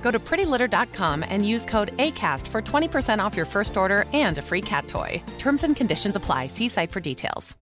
Go to prettylitter.com and use code ACAST for 20% off your first order and a free cat toy. Terms and conditions apply. See site for details.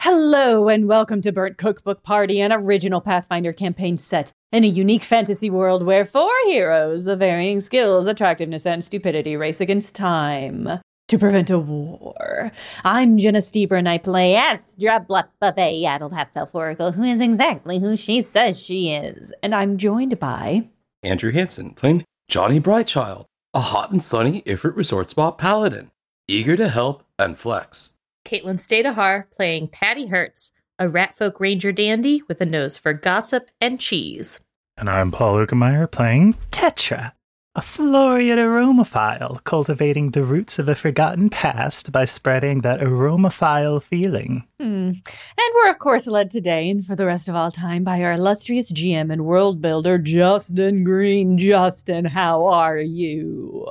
Hello, and welcome to Burnt Cookbook Party, an original Pathfinder campaign set in a unique fantasy world where four heroes of varying skills, attractiveness, and stupidity race against time to prevent a war. I'm Jenna Stoeber, and I play Astra Buffet Addled Half Elf Oracle, who is exactly who she says she is. And I'm joined by Andrew Hansen playing Johnny Brightchild, a hot and sunny Ifrit Resort Spa paladin, eager to help and flex. Caitlin Stayduhar playing Patty Hurts, a Ratfolk Ranger dandy with a nose for gossip and cheese. And I'm Paul Luetkemeyer playing Tetra, a Florian aromaphile cultivating the roots of a forgotten past by spreading that aromaphile feeling. Hmm. And we're, of course, led today and for the rest of all time by our illustrious GM and world builder, Justin Green. Justin, how are you?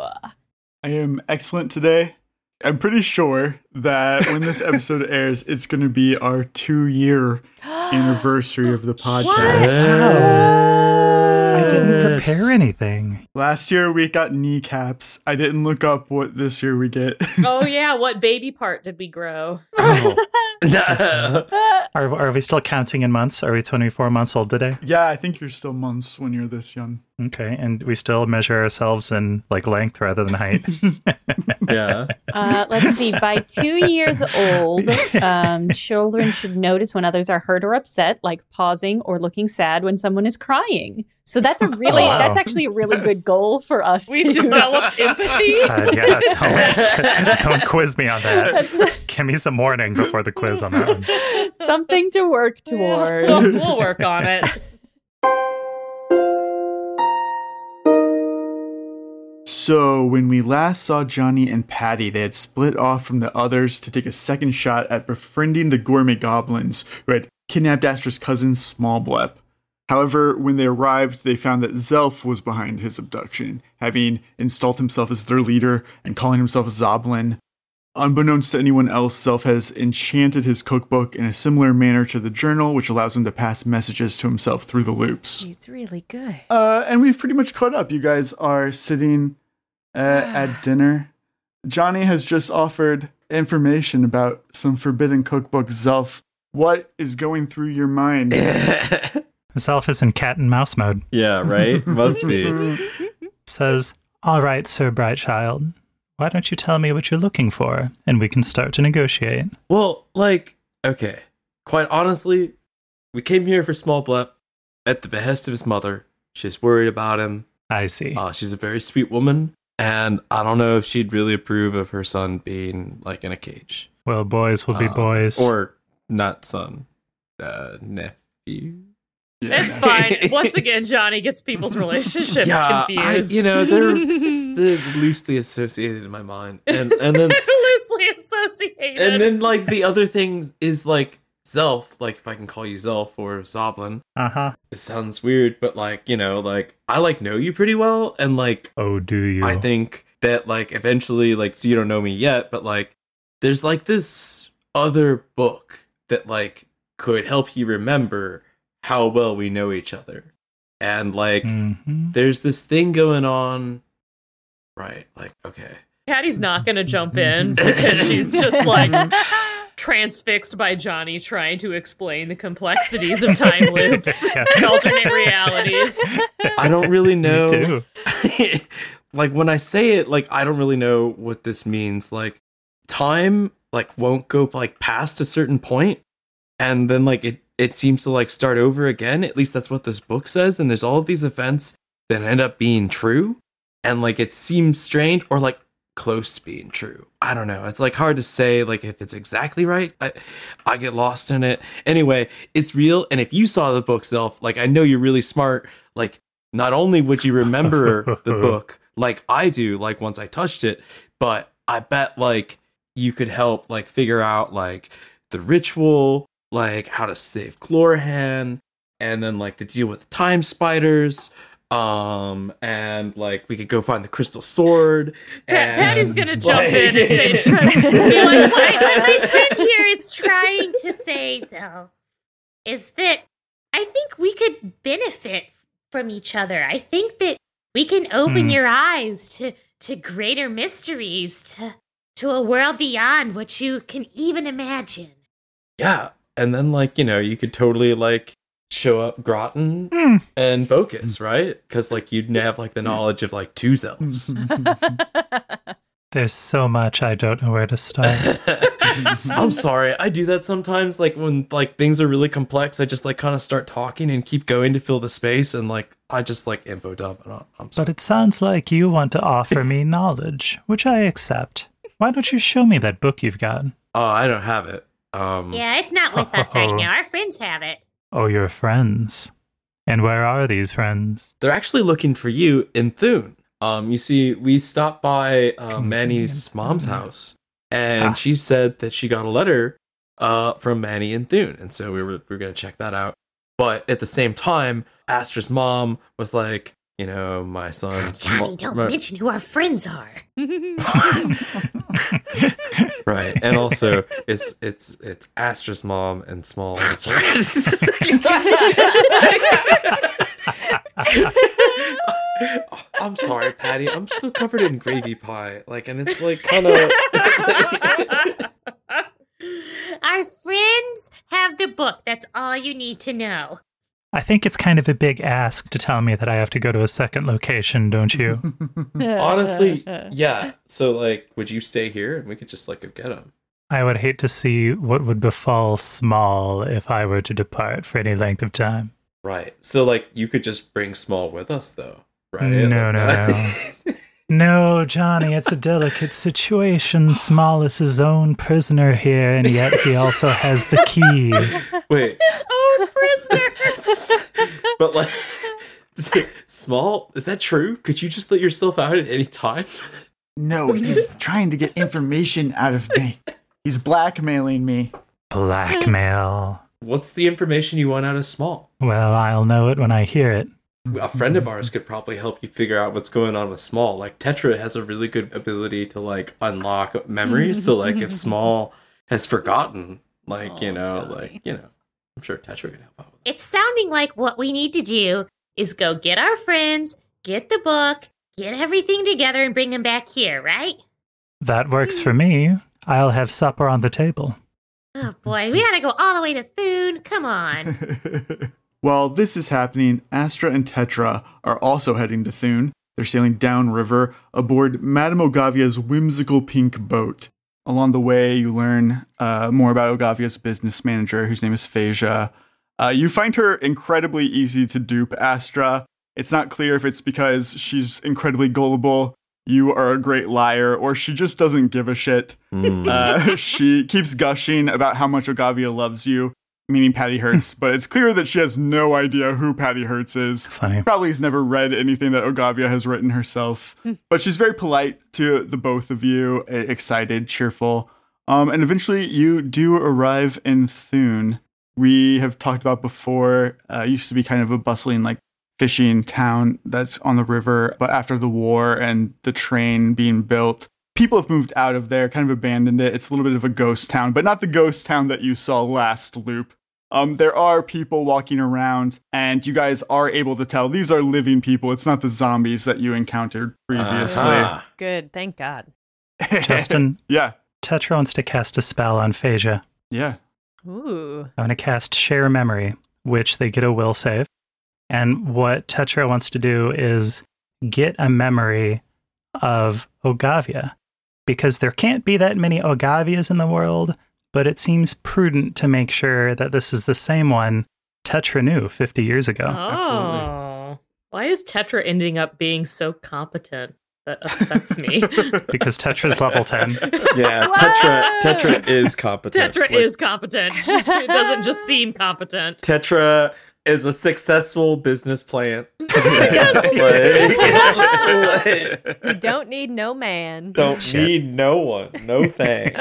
I am excellent today. I'm pretty sure that when this episode airs, it's going to be our two year anniversary of the podcast. I didn't prepare anything. Last year we got kneecaps. I didn't look up what this year we get. oh, yeah. What baby part did we grow? Oh. Are, are we still counting in months? Are we 24 months old today? yeah, I think you're still months when you're this young. Okay, and we still measure ourselves in like length rather than height. yeah. Uh, let's see. By two years old, um, children should notice when others are hurt or upset, like pausing or looking sad when someone is crying. So that's a really, Wow. that's actually a really good goal for us. We've to- developed empathy. God, yeah, don't, don't quiz me on that. Give me some warning before the quiz on that one. something to work towards. we'll, we'll work on it. So, when we last saw Johnny and Patty, they had split off from the others to take a second shot at befriending the gourmet goblins who had kidnapped Astra's cousin, Smallblep. However, when they arrived, they found that Zelf was behind his abduction, having installed himself as their leader and calling himself Zoblin. Unbeknownst to anyone else, Zelf has enchanted his cookbook in a similar manner to the journal, which allows him to pass messages to himself through the loops. It's really good. Uh, and we've pretty much caught up. You guys are sitting uh, at dinner. Johnny has just offered information about some forbidden cookbook. Zelf, what is going through your mind? Zelf is in cat and mouse mode. yeah, right? Must be. Says, All right, Sir Brightchild. Why don't you tell me what you're looking for, and we can start to negotiate? Well, like, okay. Quite honestly, we came here for Small Blep at the behest of his mother. She's worried about him. I see. Uh, she's a very sweet woman, and I don't know if she'd really approve of her son being like in a cage. well, boys will be Uh, boys. Or not son, uh, nephew. It's fine. Once again, Johnny gets people's relationships I, confused. you know, they're st- loosely associated in my mind, and and then loosely associated. and then like the other things is like Zelf, like if I can call you Zelf or Zoblin. uh huh. It sounds weird, but like you know, like I like know you pretty well, and like Oh, do you? I think that like eventually, like so you don't know me yet, but like there's like this other book that like could help you remember how well we know each other, and like Mhm. there's this thing going on, right? Like okay, Patty's not going to jump in because she's just like transfixed by Johnny trying to explain the complexities of time loops and alternate realities. I don't really Me know. too. like when I say it, like I don't really know what this means. Like time like won't go like past a certain point and then like it it seems to like start over again at least that's what this book says and there's all of these events that end up being true and like it seems strange or like close to being true. I don't know. It's like hard to say like if it's exactly right. I i get lost in it. Anyway it's real and if you saw the book Zelf like i know you're really smart. Like not only would you remember the book like i do like once i touched it but i bet like you could help like figure out like the ritual like how to save Chlorhan, and then like to deal with time spiders. Um and like we could go find the crystal sword. Pat, And, Patty's gonna jump like- in and say, try, be like, what, "What- what my friend here is trying to say, though, is that I think we could benefit from each other. I think that we can open Hmm. your eyes to to greater mysteries, to to a world beyond what you can even imagine. Yeah. And then like, you know, you could totally like show up Groton Hmm. and Bocus, right? Because like you'd have like the knowledge of like two zells. There's so much I don't know where to start. I'm sorry. I do that sometimes. Like when like things are really complex, I just like kind of start talking and keep going to fill the space, and like I just like info dump. And I'm, I'm sorry. But it sounds like you want to offer me knowledge, which I accept. Why don't you show me that book you've got? Oh, I don't have it. Um, Yeah, it's not with us right now. Our friends have it. Oh, your friends. And where are these friends? they're actually looking for you in Thune. Um, you see, we stopped by uh, Manny's mom's house, and Ah. she said that she got a letter uh, from Manny in Thune, and so we were we were gonna check that out. But at the same time, Astra's mom was like, you know, my son. Johnny, don't my- mention who our friends are. right, and also it's it's it's Astra's mom and small. I'm sorry, Patty. I'm still covered in gravy pie. Like, and it's like kind of. Our friends have the book. That's all you need to know. I think it's kind of a big ask to tell me that I have to go to a second location, don't you? Honestly, yeah. So, like, would you stay here and we could just like go get him? I would hate to see what would befall Small if I were to depart for any length of time. Right. So, like, you could just bring Small with us, though, right? No, no, no. No, Johnny, it's a delicate situation. Small is his own prisoner here, and yet he also has the key. Wait, His own prisoner. but like, Small, is that true? Could you just let yourself out at any time? No, he's trying to get information out of me. He's blackmailing me. Blackmail. What's the information you want out of Small? Well, I'll know it when I hear it. A friend of ours could probably help you figure out what's going on with small like tetra has a really good ability to like unlock memories so like if small has forgotten like you Oh, know Johnny. like you know i'm sure tetra could help out with It's sounding like what we need to do is go get our friends, get the book, get everything together, and bring them back here, right? That works for me. I'll have supper on the table. Oh boy, we gotta go all the way to food Come on. While this is happening, Astra and Tetra are also heading to Thune. They're sailing downriver aboard Madame Ogavia's whimsical pink boat. Along the way, you learn uh, more about Ogavia's business manager, whose name is Phasia. Uh, you find her incredibly easy to dupe, Astra. It's not clear if it's because she's incredibly gullible, you are a great liar, or she just doesn't give a shit. Mm. Uh, she keeps gushing about how much Ogavia loves you, meaning Patty Hurts, but it's clear that she has no idea who Patty Hurts is. Funny. Probably has never read anything that Ogavia has written herself. but she's very polite to the both of you, excited, cheerful. Um, and eventually you do arrive in Thune. We have talked about before, uh, used to be kind of a bustling, like, fishing town that's on the river. But after the war and the train being built, people have moved out of there, kind of abandoned it. It's a little bit of a ghost town, but not the ghost town that you saw last loop. Um, there are people walking around, and you guys are able to tell these are living people. It's not the zombies that you encountered previously. Ah. Good, thank God. Justin, yeah, Tetra wants to cast a spell on Phasia. yeah. Ooh. I'm going to cast Share Memory, which they get a will save. And what Tetra wants to do is get a memory of Ogavia. Because there can't be that many Ogavias in the world, but it seems prudent to make sure that this is the same one Tetra knew 50 years ago. Oh. Why is Tetra ending up being so competent? That upsets me. because Tetra's level 10. Yeah, Tetra Tetra is competent. Tetra Like, is competent. She she doesn't just seem competent. Tetra is a successful business plan. You don't need no man. don't Shit. need no one, no thing.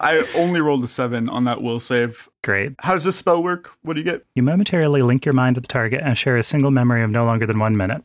I only rolled a seven on that will save. Great. How does this spell work? What do you get? You momentarily link your mind to the target and share a single memory of no longer than one minute.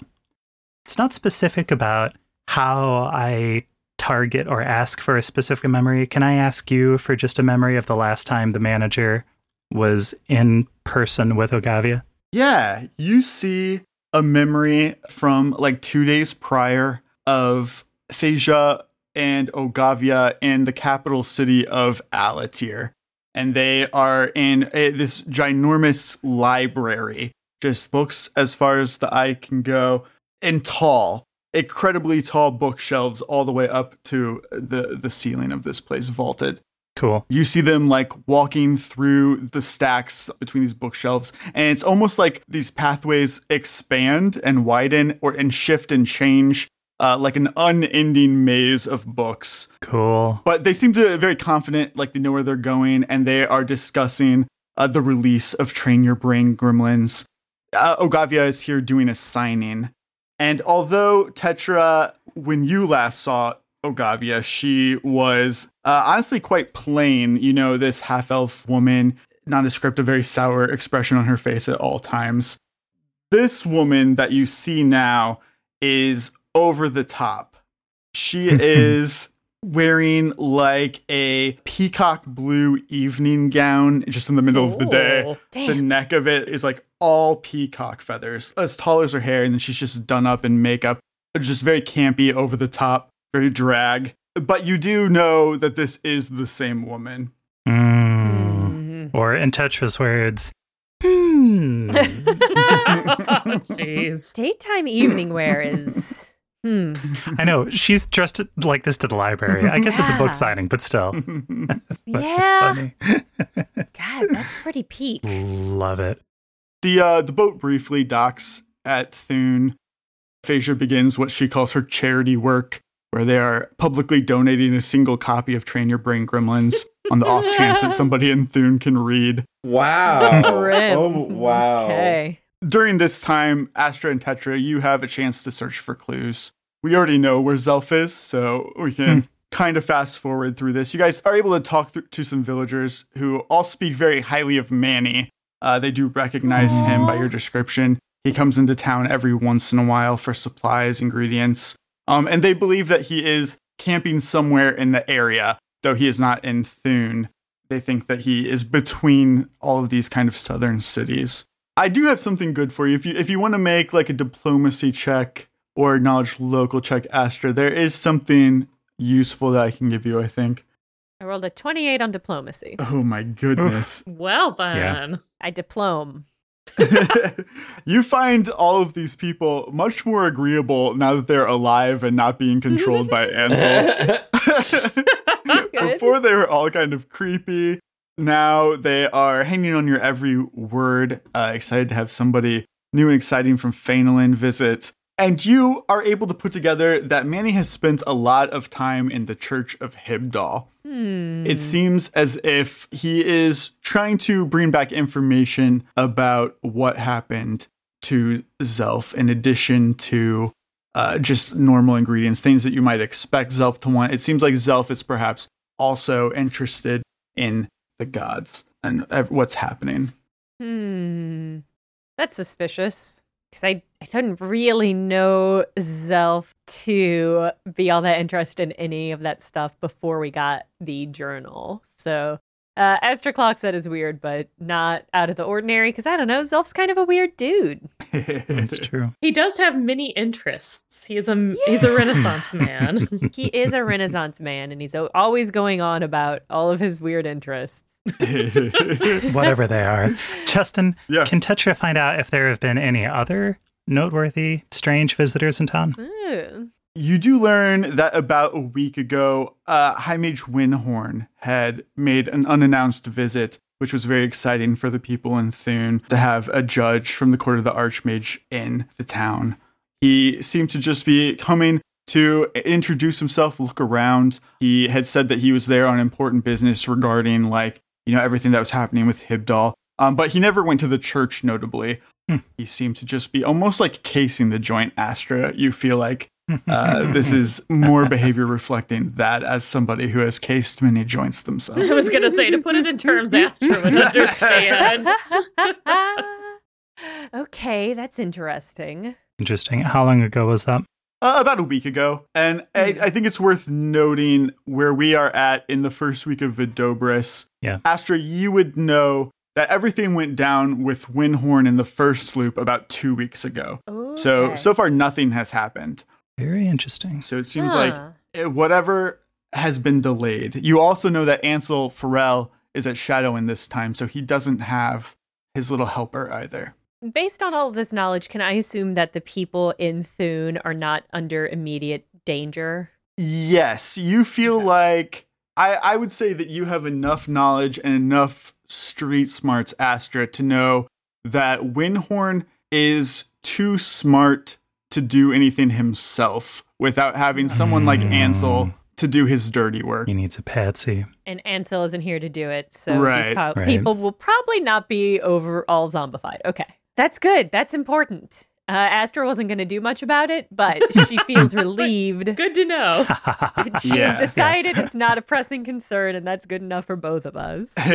It's not specific about how I target or ask for a specific memory. Can I ask you for just a memory of the last time the manager was in person with Ogavia? Yeah, you see a memory from like two days prior of Phasia and Ogavia in the capital city of Alatir. And they are in a, this ginormous library, just books as far as the eye can go, and tall, incredibly tall bookshelves all the way up to the, the ceiling of this place, vaulted Cool. you see them like walking through the stacks between these bookshelves and it's almost like these pathways expand and widen or and shift and change uh, like an unending maze of books Cool. but they seem to very confident like they know where they're going and they are discussing uh, the release of train your brain gremlins uh, ogavia is here doing a signing and although tetra when you last saw ogavia she was uh, honestly quite plain you know this half-elf woman nondescript a very sour expression on her face at all times this woman that you see now is over the top she is wearing like a peacock blue evening gown just in the middle of the day. Ooh. The neck of it is like all peacock feathers, as tall as her hair, and then she's just done up in makeup. Just very campy, over the top, very drag. But you do know that this is the same woman. Mm. Or in Tetra's words, hmm. Jeez. Daytime evening wear is. Hmm. I know she's dressed like this to the library. I guess it's a book signing, but still. Yeah. God, that's pretty peak. Love it. The uh, the boat briefly docks at Thune. Phasia begins what she calls her charity work, where they are publicly donating a single copy of Train Your Brain Gremlins on the off chance that somebody in Thune can read. Wow. Grim. Oh wow. Okay. During this time, Astra and Tetra, you have a chance to search for clues. We already know where Zelf is, so we can kind of fast forward through this. You guys are able to talk th- to some villagers who all speak very highly of Manny. Uh, they do recognize him by your description. He comes into town every once in a while for supplies, ingredients, um, and they believe that he is camping somewhere in the area, though he is not in Thune. They think that he is between all of these kind of southern cities. I do have something good for you. If you if you want to make like a diplomacy check or acknowledge local check, Astra, there is something useful that I can give you. I think. I rolled a 28 on diplomacy. Oh my goodness! Well then. I diplome. you find all of these people much more agreeable now that they're alive and not being controlled by Ansel. Before they were all kind of creepy. Now they are hanging on your every word, uh, excited to have somebody new and exciting from Fainalin visit. And you are able to put together that Manny has spent a lot of time in the Church of Hibdal. Hmm. It seems as if he is trying to bring back information about what happened to Zelf in addition to uh, just normal ingredients, things that you might expect Zelf to want. It seems like Zelf is perhaps also interested in the gods and what's happening. Hmm. That's suspicious. Because I, I couldn't really know Zelf to be all that interested in any of that stuff before we got the journal. So, uh, Astra Clock said is weird, but not out of the ordinary. Because I don't know, Zelf's kind of a weird dude. That's true. He does have many interests. He is a he's a renaissance man. He is a Renaissance man, and he's o- always going on about all of his weird interests. Whatever they are. Justin, Yeah. can Tetra find out if there have been any other noteworthy, strange visitors in town? Ooh. You do learn that about a week ago, uh, High Mage Winhorn had made an unannounced visit, which was very exciting for the people in Thune to have a judge from the court of the Archmage in the town. He seemed to just be coming to introduce himself, look around. He had said that he was there on important business regarding, like, you know, everything that was happening with Hibdal. Um, but he never went to the church, notably. Hmm. He seemed to just be almost like casing the joint Astra. You feel like uh, this is more behavior reflecting that as somebody who has cased many joints themselves. I was gonna say to put it in terms Astra would understand. okay, that's interesting. Interesting. How long ago was that? Uh, about a week ago. And I, I think it's worth noting where we are at in the first week of Vidobris. Yeah. Astra, you would know that everything went down with Windhorn in the first sloop about two weeks ago. So, Okay. so far, nothing has happened. Very interesting. So it seems Huh. like eh, whatever has been delayed. You also know that Ansel Farrell is at Shadow in this time, so he doesn't have his little helper either. Based on all of this knowledge, can I assume that the people in Thune are not under immediate danger? Yes, you feel like I, I would say that you have enough knowledge and enough street smarts, Astra, to know that Windhorn is too smart to do anything himself without having someone like Ansel to do his dirty work. He needs a patsy. And Ansel isn't here to do it, so Right. po- Right. people will probably not be overall zombified. Okay, that's good. That's important. Uh, Astra wasn't going to do much about it, but she feels relieved. Good to know. She's Yeah. decided it's not a pressing concern, and that's good enough for both of us.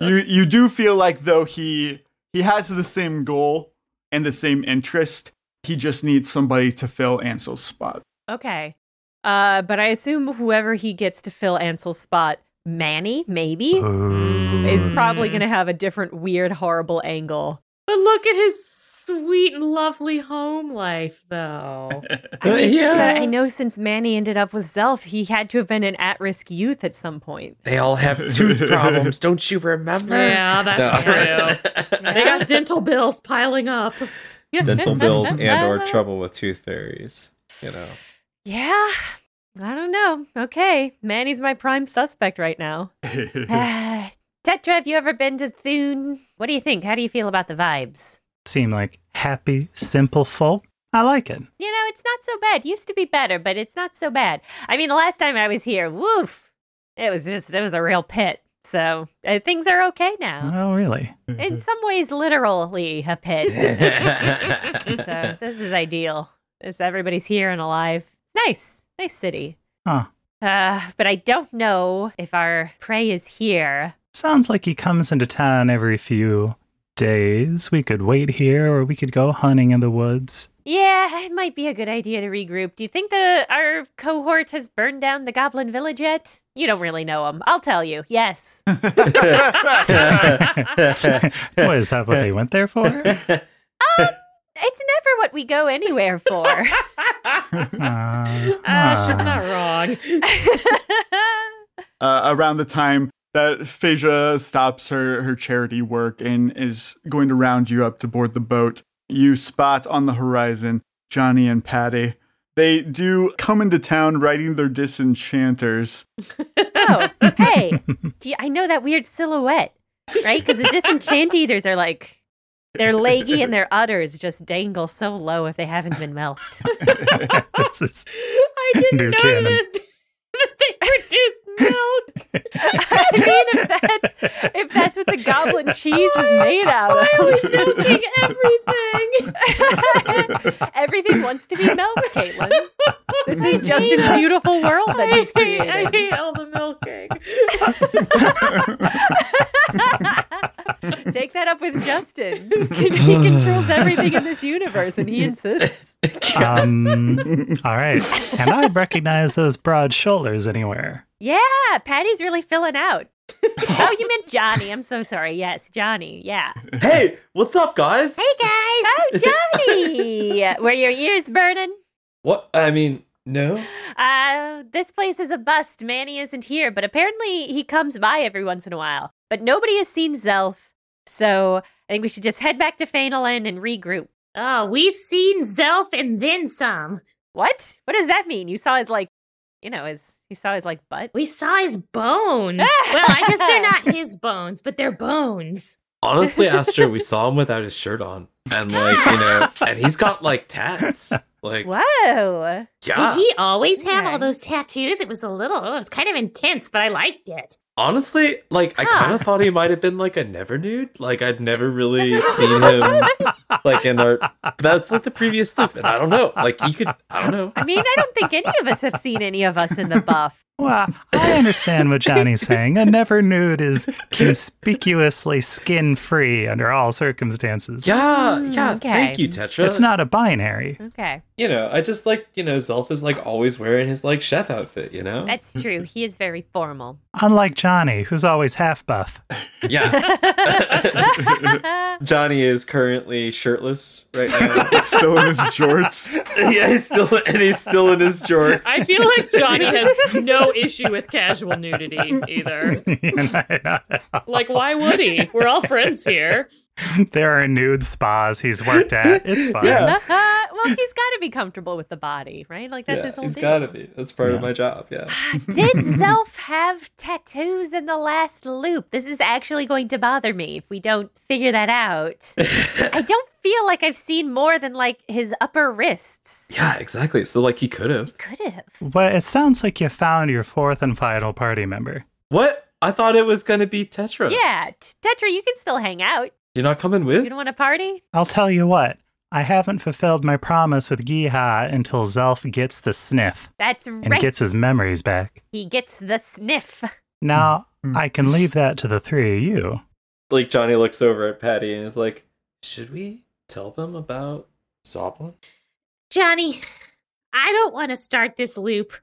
you you do feel like though he he has the same goal and the same interest. He just needs somebody to fill Ansel's spot. Okay. Uh, but I assume whoever he gets to fill Ansel's spot, Manny, maybe, Ooh. is probably going to have a different, weird, horrible angle. But look at his sweet and lovely home life, though. I, mean, yeah. I know since Manny ended up with Zelf, he had to have been an at risk youth at some point. They all have tooth problems, don't you remember? yeah, that's true. They got dental bills piling up. Dental bills and or trouble with tooth fairies. You know. Yeah, I don't know. Okay, Manny's my prime suspect right now. Ah, Tetra, have you ever been to Thune? What do you think? How do you feel about the vibes? Seem like happy, simple folk. I like it. You know, it's not so bad. Used to be better, but it's not so bad. I mean, the last time I was here, woof, it was just, it was a real pit. So uh, things are okay now. Oh, really? In some ways, literally a pit. so this is ideal. This everybody's here and alive. Nice, nice city. Huh. Uh, but I don't know if our prey is here. Sounds like he comes into town every few days. We could wait here or we could go hunting in the woods. Yeah, it might be a good idea to regroup. Do you think the our cohort has burned down the goblin village yet? You don't really know him. I'll tell you. Yes. Boy, is that what they went there for? Um, It's never what we go anywhere for. Uh, Ah, she's not wrong. uh, around the time that Phasia stops her, her charity work and is going to round you up to board the boat, you spot on the horizon Johnny and Patty. They do come into town riding their disenchanters. oh, hey. Do you, I know that weird silhouette, right? Because the disenchant eaters are like, their leggy and their udders just dangle so low if they haven't been milked. I didn't know canon. that, that they produced milk. I mean, if that's, if that's what the goblin cheese is made out Why are of. we milking everything? Everything wants to be milked, Caitlin. This is Justin's beautiful world that I he's hate, created. I hate all the milking. Take that up with Justin. he controls everything in this universe, and he insists. um, all right. Can I recognize those broad shoulders anywhere? Yeah, Patty's really filling out. oh, you meant Johnny. I'm so sorry. Yes, Johnny. Yeah. hey, what's up, guys? Hey guys! Oh, Johnny! Were your ears burning? What? I mean, no. Uh, this place is a bust. Manny isn't here, but apparently he comes by every once in a while. But nobody has seen Zelf, so I think we should just head back to Phainolin and regroup. Oh, we've seen Zelf and then some. What? What does that mean? You saw his like, you know, his you saw his like butt. We saw his bones. well, I guess they're not his bones, but they're bones. Honestly, Astra, we saw him without his shirt on, and like you know, and he's got like tats. Like, Whoa. yeah. Did he always have Okay. all those tattoos? It was a little, it was kind of intense, but I liked it. Honestly, like I kind of thought he might have been like a never nude. Like I'd never really seen him like in our. That's like the previous loop, and I don't know. Like he could. I don't know. I mean, I don't think any of us have seen any of us in the buff. Well, I understand what Johnny's saying. A never nude is conspicuously skin free under all circumstances. Yeah, mm, yeah. okay. Thank you, Tetra. It's not a binary. Okay. You know, I just like you know, Zelf is like always wearing his like chef outfit. You know. That's true. He is very formal. Unlike Johnny, who's always half buff. Yeah. Johnny is currently shirtless right now. Still in his shorts. yeah, he's still and he's still in his jorts. I feel like Johnny has no issue with casual nudity either. Like, why would he? We're all friends here. there are nude spas he's worked at. It's fine. Yeah. Uh-huh. well, he's got to be comfortable with the body, right? Like that's yeah, his whole he's deal. gotta be. That's part Yeah. of my job. Yeah. Ah, did Zelf have tattoos in the last loop? This is actually going to bother me if we don't figure that out. I don't feel like I've seen more than like his upper wrists. Yeah, exactly. So like he could have. Could have. Well, it sounds like you found your fourth and final party member. What? I thought it was gonna be Tetra. Yeah, T- Tetra, you can still hang out. You're not coming with? You don't want to party? I'll tell you what, I haven't fulfilled my promise with Giha until Zelf gets the sniff That's right. and gets his memories back. He gets the sniff. Now, Mm. I can leave that to the three of you. like Johnny looks over at Patty and is like, "Should we tell them about Zoblin?" Johnny, I don't want to start this loop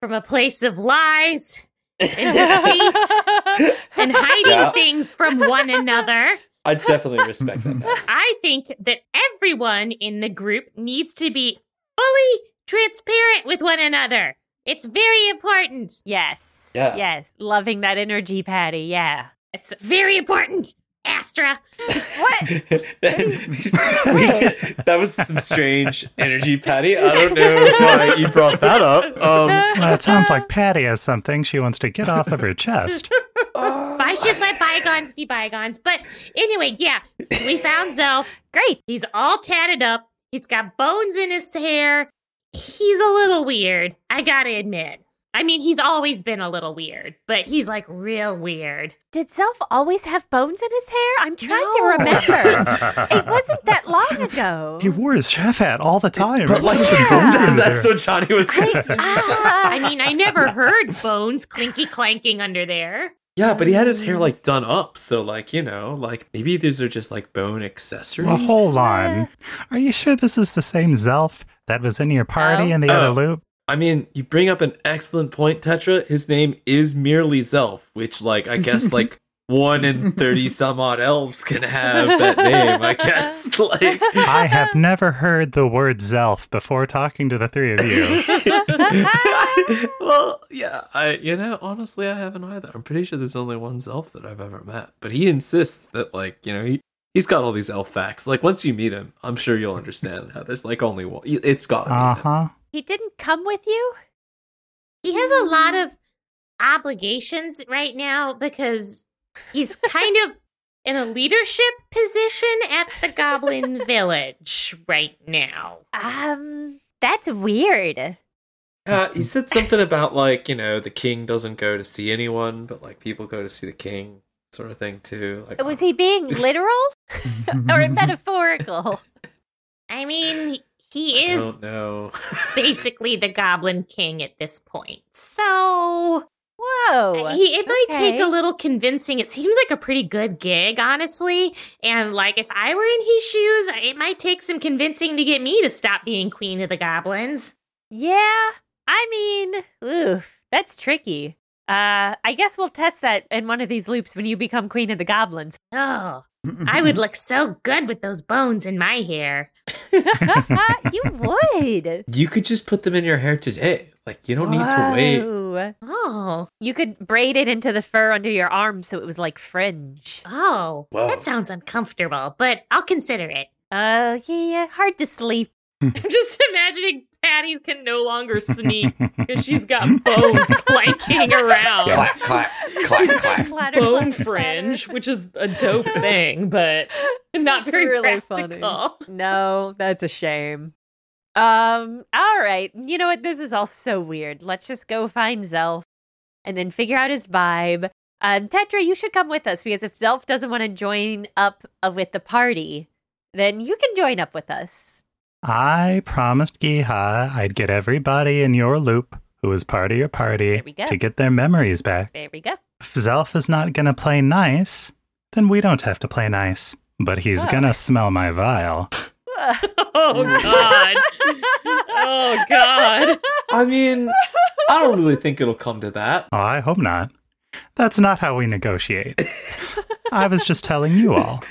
from a place of lies and deceit and hiding Yeah. things from one another. I definitely respect that. I think that everyone in the group needs to be fully transparent with one another. It's very important. yes. Yeah. Yes. Loving that energy, Patty. Yeah. It's very important. Astra. What? that was some strange energy, Patty. I don't know why you brought that up. Um, Well, it sounds like Patty has something she wants to get off of her chest. I should let bygones be bygones. But anyway, yeah, we found Zelf. Great. He's all tatted up. He's got bones in his hair. He's a little weird. I gotta admit. I mean, he's always been a little weird, but he's like real weird. Did Zelf always have bones in his hair? I'm trying to remember. it wasn't that long ago. he wore his chef hat all the time. but like, Yeah. that's what Johnny was gonna say. Ah. I mean, I never heard bones clinky clanking under there. Yeah, but he had his hair mm. like done up, so like you know, like maybe these are just like bone accessories. Well, hold on. Are you sure this is the same Zelf that was in your party Oh. in the Oh. other loop? I mean, you bring up an excellent point, Tetra. His name is merely Zelf, which, like, I guess, like one in thirty some odd elves can have that name. I guess, like, I have never heard the word Zelf before talking to the three of you. well, yeah, I, you know, honestly, I haven't either. I'm pretty sure there's only one Zelf that I've ever met, but he insists that, like, you know, he. He's got all these elf facts. Like once you meet him, I'm sure you'll understand how there's like only one. It's got. Uh huh. He didn't come with you? He has a lot of obligations right now because he's kind of in a leadership position at the Goblin Village right now. Um, that's weird. Uh, he said something about like you know the king doesn't go to see anyone, but like people go to see the king, sort of thing too. Like, Was he being literal or metaphorical? I mean, he I is don't know. basically the Goblin King at this point. So Whoa. he, it might take a little convincing. It seems like a pretty good gig, honestly. And like, if I were in his shoes, it might take some convincing to get me to stop being Queen of the Goblins. Yeah, I mean, oof, that's tricky. Uh, I guess we'll test that in one of these loops when you become Queen of the Goblins. Oh, I would look so good with those bones in my hair. you would. You could just put them in your hair today. Like you don't need to wait. Oh, You could braid it into the fur under your arm so it was like fringe. oh, Whoa. that sounds uncomfortable, but I'll consider it. Uh, yeah, hard to sleep. I'm just imagining Patty can no longer sneak because she's got bones clanking around. Clack, clack, clack, clack. Clatter, Bone clatter, fringe, which is a dope thing, but not very really practical. funny. No, that's a shame. Um, all right. You know what? This is all so weird. Let's just go find Zelf and then figure out his vibe. Um, Tetra, you should come with us because if Zelf doesn't want to join up uh, with the party, then you can join up with us. I promised Giha I'd get everybody in your loop who was part of your party There we go. to get their memories back. There we go. If Zelf is not going to play nice, then we don't have to play nice. But he's Oh. going to smell my vial. Oh god. oh god. I mean, I don't really think it'll come to that. Oh, I hope not. That's not how we negotiate. I was just telling you all.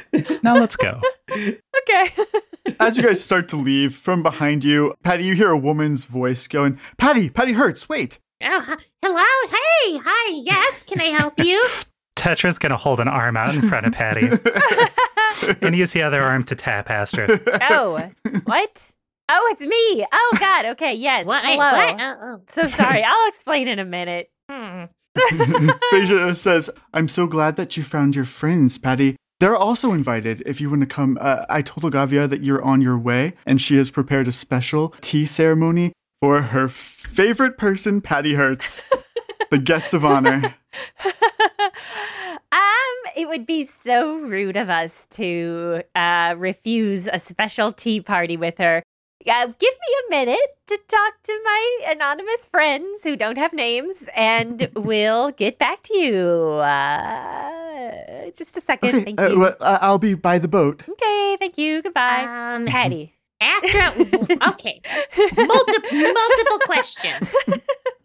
Now let's go. okay. As you guys start to leave, from behind you, Patty, you hear a woman's voice going, Patty, Patty Hurts, wait. Oh, hello? Hey, hi, yes, can I help you? Tetra's going to hold an arm out in front of Patty and use the other arm to tap Astra. oh, what? Oh, it's me. Oh, God. Okay. Yes. What? Hello. What? Oh, oh. So sorry. I'll explain in a minute. Hmm. Phasia says, I'm so glad that you found your friends, Patty. They're also invited if you want to come. Uh, I told Ogavia that you're on your way, and she has prepared a special tea ceremony for her favorite person, Patty Hurts, the guest of honor. It would be so rude of us to uh, refuse a special tea party with her. Uh, give me a minute to talk to my anonymous friends who don't have names, and we'll get back to you. Uh, just a second. Okay, thank uh, you. well, I- I'll be by the boat. okay, thank you. Goodbye. Um, Patty. Astra, okay. Multi- multiple questions.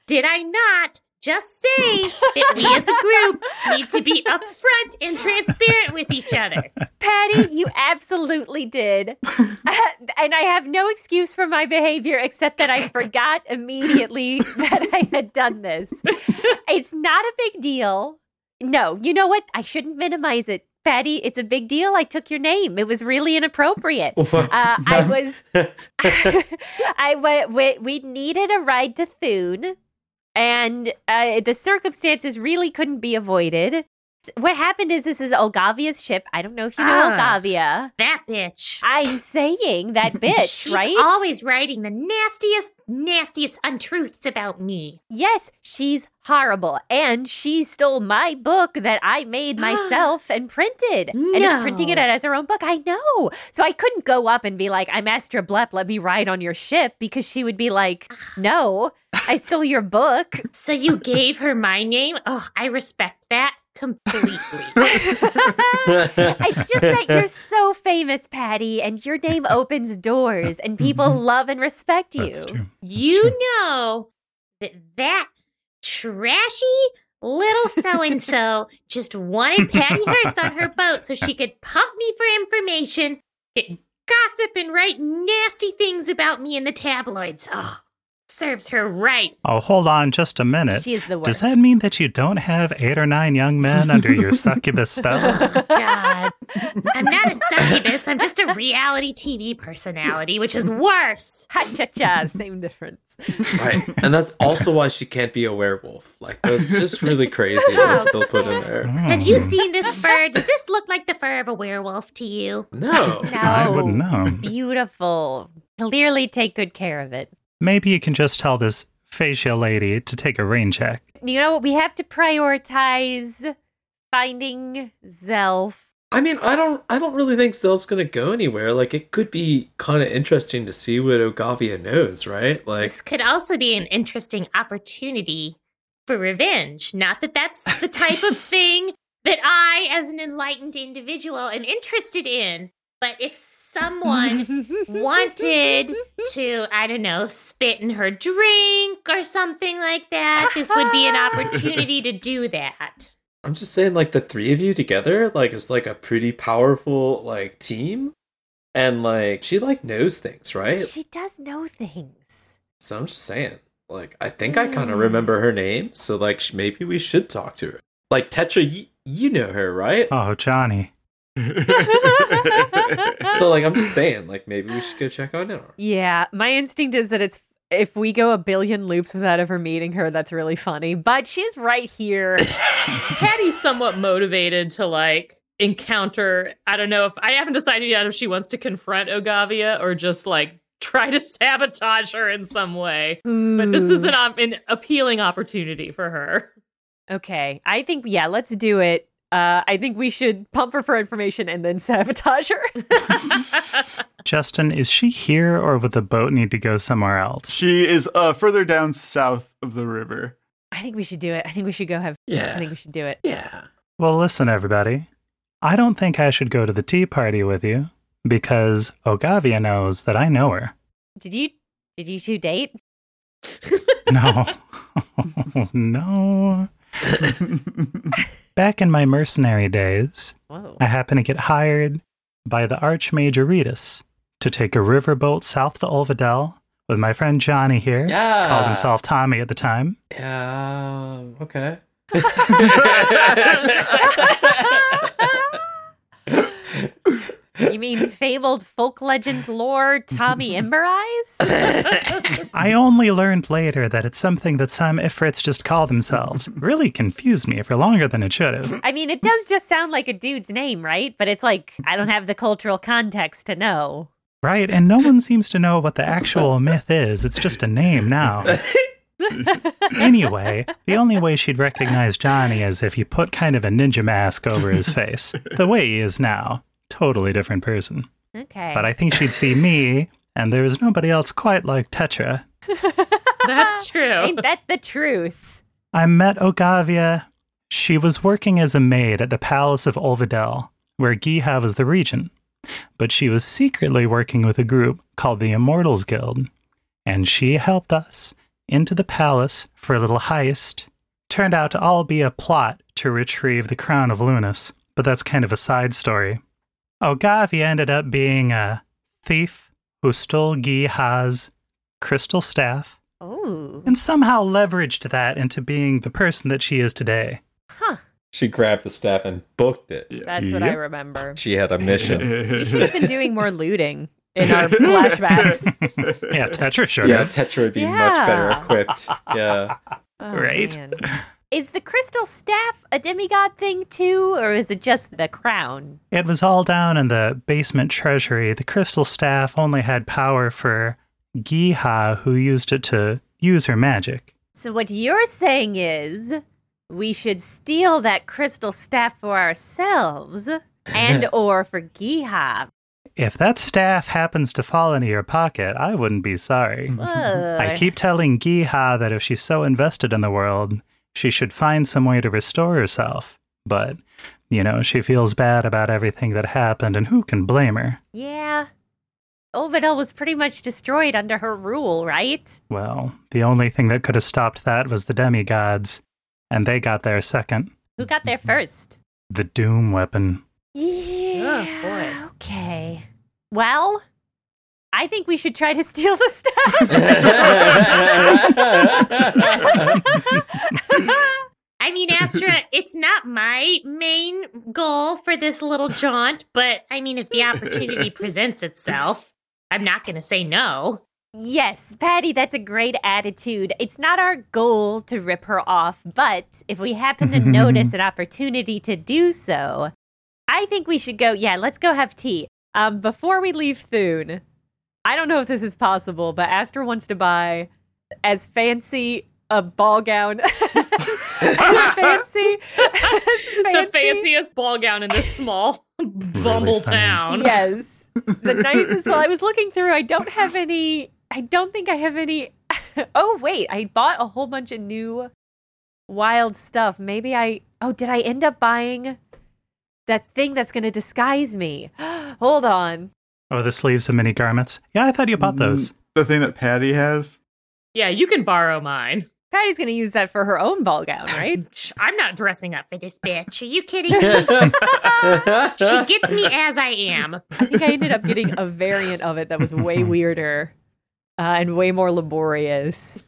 Did I not just say that we as a group need to be upfront and transparent with each other? Patty, you absolutely did. and I have no excuse for my behavior except that I forgot immediately that I had done this. It's not a big deal. No, you know what? I shouldn't minimize it. Patty, it's a big deal. I took your name. It was really inappropriate. Uh, I was, I wa- we, we needed a ride to Thune, and uh, the circumstances really couldn't be avoided. What happened is this is Olgavia's ship. I don't know if you know Ah. Olgavia. That bitch. I'm saying that bitch, She's right? always writing the nastiest, nastiest untruths about me. yes, she's horrible. And she stole my book that I made myself and printed. And is printing it No. as her own book. I know. So I couldn't go up and be like, I'm Astra Blep, let me ride on your ship because she would be like, No, I stole your book. So you gave her my name? Oh, I respect that completely. it's just that you're so famous, Patty, and your name opens doors and people mm-hmm. love and respect you. That's true. you know that that trashy little so and so just wanted Patty Hurts on her boat so she could pump me for information, get gossip, and write nasty things about me in the tabloids. Oh, serves her right. Oh, hold on just a minute. She is the worst. Does that mean that you don't have eight or nine young men under your succubus spell? Oh, God. I'm not a succubus. I'm just a reality TV personality, which is worse. Ha cha cha, same difference. right. And that's also why she can't be a werewolf. Like, that's just really crazy Oh, what they'll put in there. Have you hmm. seen this fur? Does this look like the fur of a werewolf to you? No. No. I wouldn't know. Beautiful. Clearly take good care of it. Maybe you can just tell this facial lady to take a rain check. You know what? We have to prioritize finding Zelf. I mean, I don't I don't really think Zelf's gonna go anywhere. Like it could be kinda interesting to see what Ogavia knows, right? Like This could also be an interesting opportunity for revenge. Not that that's the type of thing that I, as an enlightened individual, am interested in. But if someone wanted to, I don't know, spit in her drink or something like that, this would be an opportunity to do that. I'm just saying like the three of you together, like is like a pretty powerful like team. And like she like knows things, right? She does know things. So I'm just saying. Like I think I kind of mm. remember her name, so like sh- maybe we should talk to her. Like Tetra, y- you know her, right? Oh, Johnny. so like I'm just saying, like maybe we should go check on her. Yeah, my instinct is that it's if we go a billion loops without ever meeting her, that's really funny. But she's right here. Patty's somewhat motivated to like encounter. I don't know if I haven't decided yet if she wants to confront Ogavia or just like try to sabotage her in some way. But this is an, an appealing opportunity for her. Okay, I think yeah, let's do it. Uh, I think we should pump her for information and then sabotage her. Justin, is she here or would the boat need to go somewhere else? She is uh, further down south of the river. I think we should do it. I think we should go have. Yeah. I think we should do it. Yeah. Well, listen, everybody. I don't think I should go to the tea party with you because Ogavia knows that I know her. Did you? Did you two date? No. no. Back in my mercenary days, Whoa. I happened to get hired by the Archmage Aretus to take a riverboat south to Olvadell with my friend Johnny here. Yeah. Called himself Tommy at the time. Yeah. Oh, okay. You mean fabled folk legend lore Tommy Ember Eyes? I only learned later that it's something that some Ifrits just call themselves. Really confused me for longer than it should have. I mean, it does just sound like a dude's name, right? But it's like I don't have the cultural context to know. Right, and no one seems to know what the actual myth is. It's just a name now. Anyway, the only way she'd recognize Johnny is if you put kind of a ninja mask over his face. The way he is now. Totally different person. Okay. But I think she'd see me, and there's nobody else quite like Tetra. That's true. Ain't that the truth? I met Ogavia. She was working as a maid at the Palace of Olvadell, where Giha was the regent. But she was secretly working with a group called the Immortals Guild. And she helped us into the palace for a little heist. Turned out to all be a plot to retrieve the crown of Lunas, but that's kind of a side story. Oh, Ogavia ended up being a thief who stole Giha's crystal staff Oh, and somehow leveraged that into being the person that she is today. huh. She grabbed the staff and booked it. That's what I remember. She had a mission. We should have been doing more looting in our flashbacks. yeah, Tetra sure. yeah, Tetra would be much better equipped. Yeah. Oh, Right. man. Is the crystal staff a demigod thing too, or is it just the crown? It was all down in the basement treasury. The crystal staff only had power for Giha, who used it to use her magic. So what you're saying is we should steal that crystal staff for ourselves and or for Giha. If that staff happens to fall into your pocket, I wouldn't be sorry. I keep telling Giha that if she's so invested in the world, she should find some way to restore herself. But, you know, she feels bad about everything that happened, and who can blame her? Yeah. Olvadell was pretty much destroyed under her rule, right? Well, the only thing that could have stopped that was the demigods, and they got there second. Who got there first? The Doom weapon. Yeah. Oh, boy. Okay. Well, I think we should try to steal the stuff. I mean, Astra, it's not my main goal for this little jaunt, but I mean, if the opportunity presents itself, I'm not going to say no. yes, Patty, that's a great attitude. It's not our goal to rip her off, but if we happen to notice an opportunity to do so, I think we should go. Yeah, let's go have tea. Um, before we leave Thune, I don't know if this is possible, but Astra wants to buy as fancy a ball gown. as fancy, the fanciest ball gown in this small bumble funny. town. Yes. The nicest. Well, I was looking through. I don't have any. I don't think I have any. Oh, wait. I bought a whole bunch of new wild stuff. Maybe I. Oh, did I end up buying that thing that's going to disguise me? Hold on. Oh, the sleeves of many garments. Yeah, I thought you bought those. The thing that Patty has. Yeah, you can borrow mine. Patty's going to use that for her own ball gown, right? I'm not dressing up for this bitch. Are you kidding me? she gets me as I am. I think I ended up getting a variant of it that was way weirder uh, and way more laborious.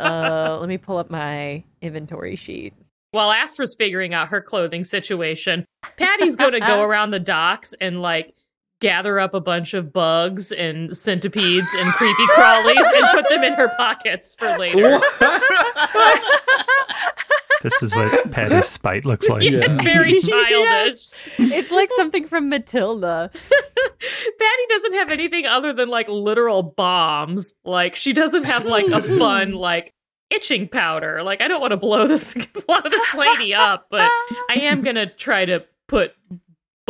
Uh, let me pull up my inventory sheet. While Astra's figuring out her clothing situation, Patty's going to go around the docks and like gather up a bunch of bugs and centipedes and creepy crawlies and put them in her pockets for later. This is what Patty's spite looks like. Yeah, It's very childish. It's like something from Matilda. Patty doesn't have anything other than like literal bombs. Like she doesn't have like a fun like itching powder. Like I don't want to blow this blow this lady up, but I am gonna try to put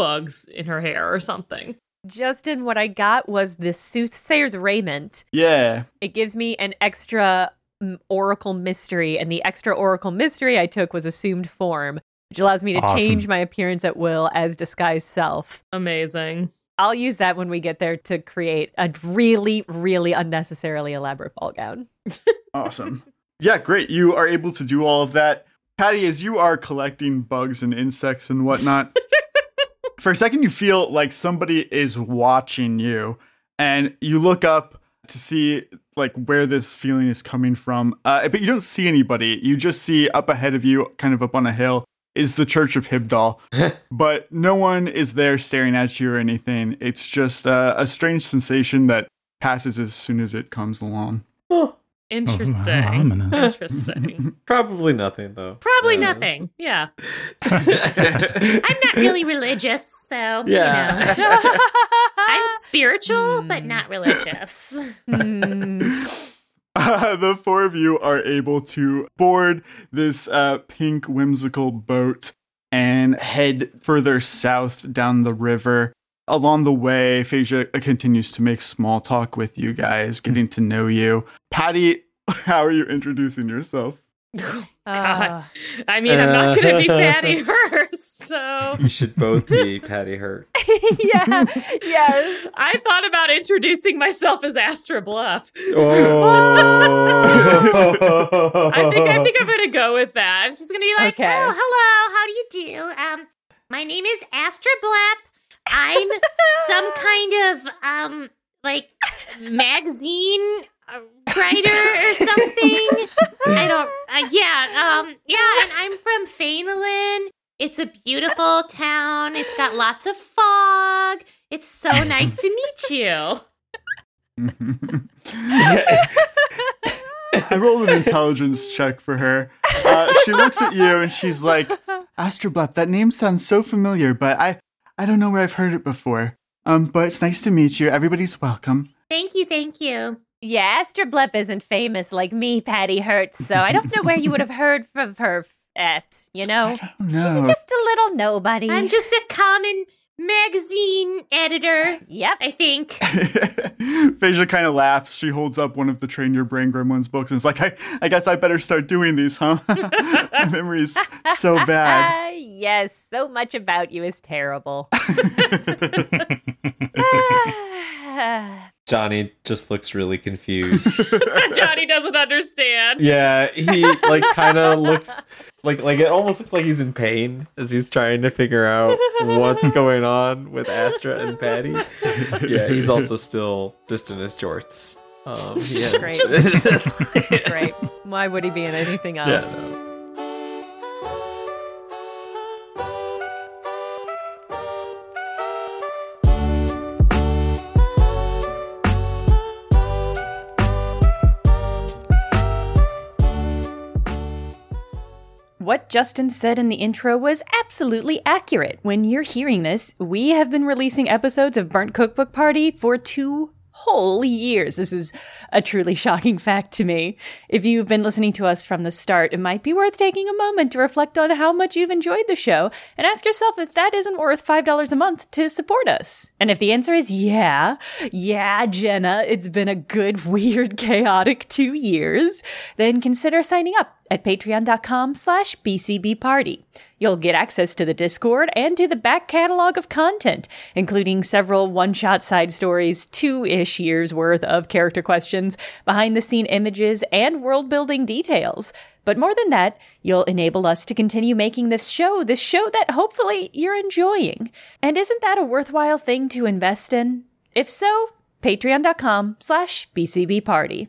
bugs in her hair or something. Justin, what I got was the soothsayer's raiment. Yeah. It gives me an extra mm, oracle mystery, and the extra oracle mystery I took was assumed form, which allows me to Awesome. change my appearance at will as disguised self. Amazing. I'll use that when we get there to create a really, really unnecessarily elaborate ball gown. Awesome. yeah, great. You are able to do all of that. Patty, as you are collecting bugs and insects and whatnot, for a second you feel like somebody is watching you, and you look up to see like where this feeling is coming from. Uh, but you don't see anybody. You just see up ahead of you, kind of up on a hill, is the Church of Hibdal. but no one is there staring at you or anything. It's just uh, a strange sensation that passes as soon as it comes along. Interesting. ominous. Interesting. Probably nothing though. Probably Uh, nothing. Yeah. I'm not really religious, so Yeah. you know. I'm spiritual, but not religious. Hmm. Uh, the four of you are able to board this uh, pink whimsical boat and head further south down the river. Along the way, Phasia continues to make small talk with you guys, getting to know you. Patty, how are you introducing yourself? Uh, I mean, I'm not gonna be Patty Hearst, so You should both be Patty Hurts. yeah, yes. I thought about introducing myself as Astra Bluff. Oh. I think I think I'm gonna go with that. I'm just gonna be like, Okay. Oh, hello. How do you do? Um, my name is Astra Blap. I'm some kind of um like magazine uh, writer or something. I don't. Uh, yeah. Um. Yeah. And I'm from Fainalin. It's a beautiful town. It's got lots of fog. It's so nice to meet you. I rolled an intelligence check for her. Uh, she looks at you and she's like, Astroblep, that name sounds so familiar, but I, I don't know where I've heard it before. Um, but it's nice to meet you. Everybody's welcome. Thank you. Thank you. Yeah, Astroblep isn't famous like me, Patty Hurts, so I don't know where you would have heard from her at, you know? she's Just a little nobody. I'm just a common magazine editor. Yep. I think. Phasia kind of laughs. She holds up one of the Train Your Brain Gremlins books and is like, I, I guess I better start doing these, huh? My memory's so bad. Ah, yes, so much about you is terrible. Johnny just looks really confused. Johnny doesn't understand. yeah, he like kind of looks like like it almost looks like he's in pain as he's trying to figure out what's going on with Astra and Patty. Yeah, he's also still just in his jorts. Um, he has- Great. Great. Why would he be in anything else? yeah, no. What Justin said in the intro was absolutely accurate. When you're hearing this, we have been releasing episodes of Burnt Cookbook Party for two whole years. This is a truly shocking fact to me. If you've been listening to us from the start, it might be worth taking a moment to reflect on how much you've enjoyed the show and ask yourself if that isn't worth $5 a month to support us. And if the answer is yeah, yeah, Jenna, it's been a good, weird, chaotic two years, then consider signing up at patreon.com slash bcbparty. You'll get access to the Discord and to the back catalog of content, including several one-shot side stories, two-ish years worth of character questions, behind-the-scene images, and world-building details. But more than that, you'll enable us to continue making this show, this show that hopefully you're enjoying. And isn't that a worthwhile thing to invest in? If so, patreon.com slash bcbparty.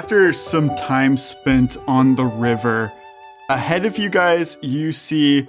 After some time spent on the river, ahead of you guys, you see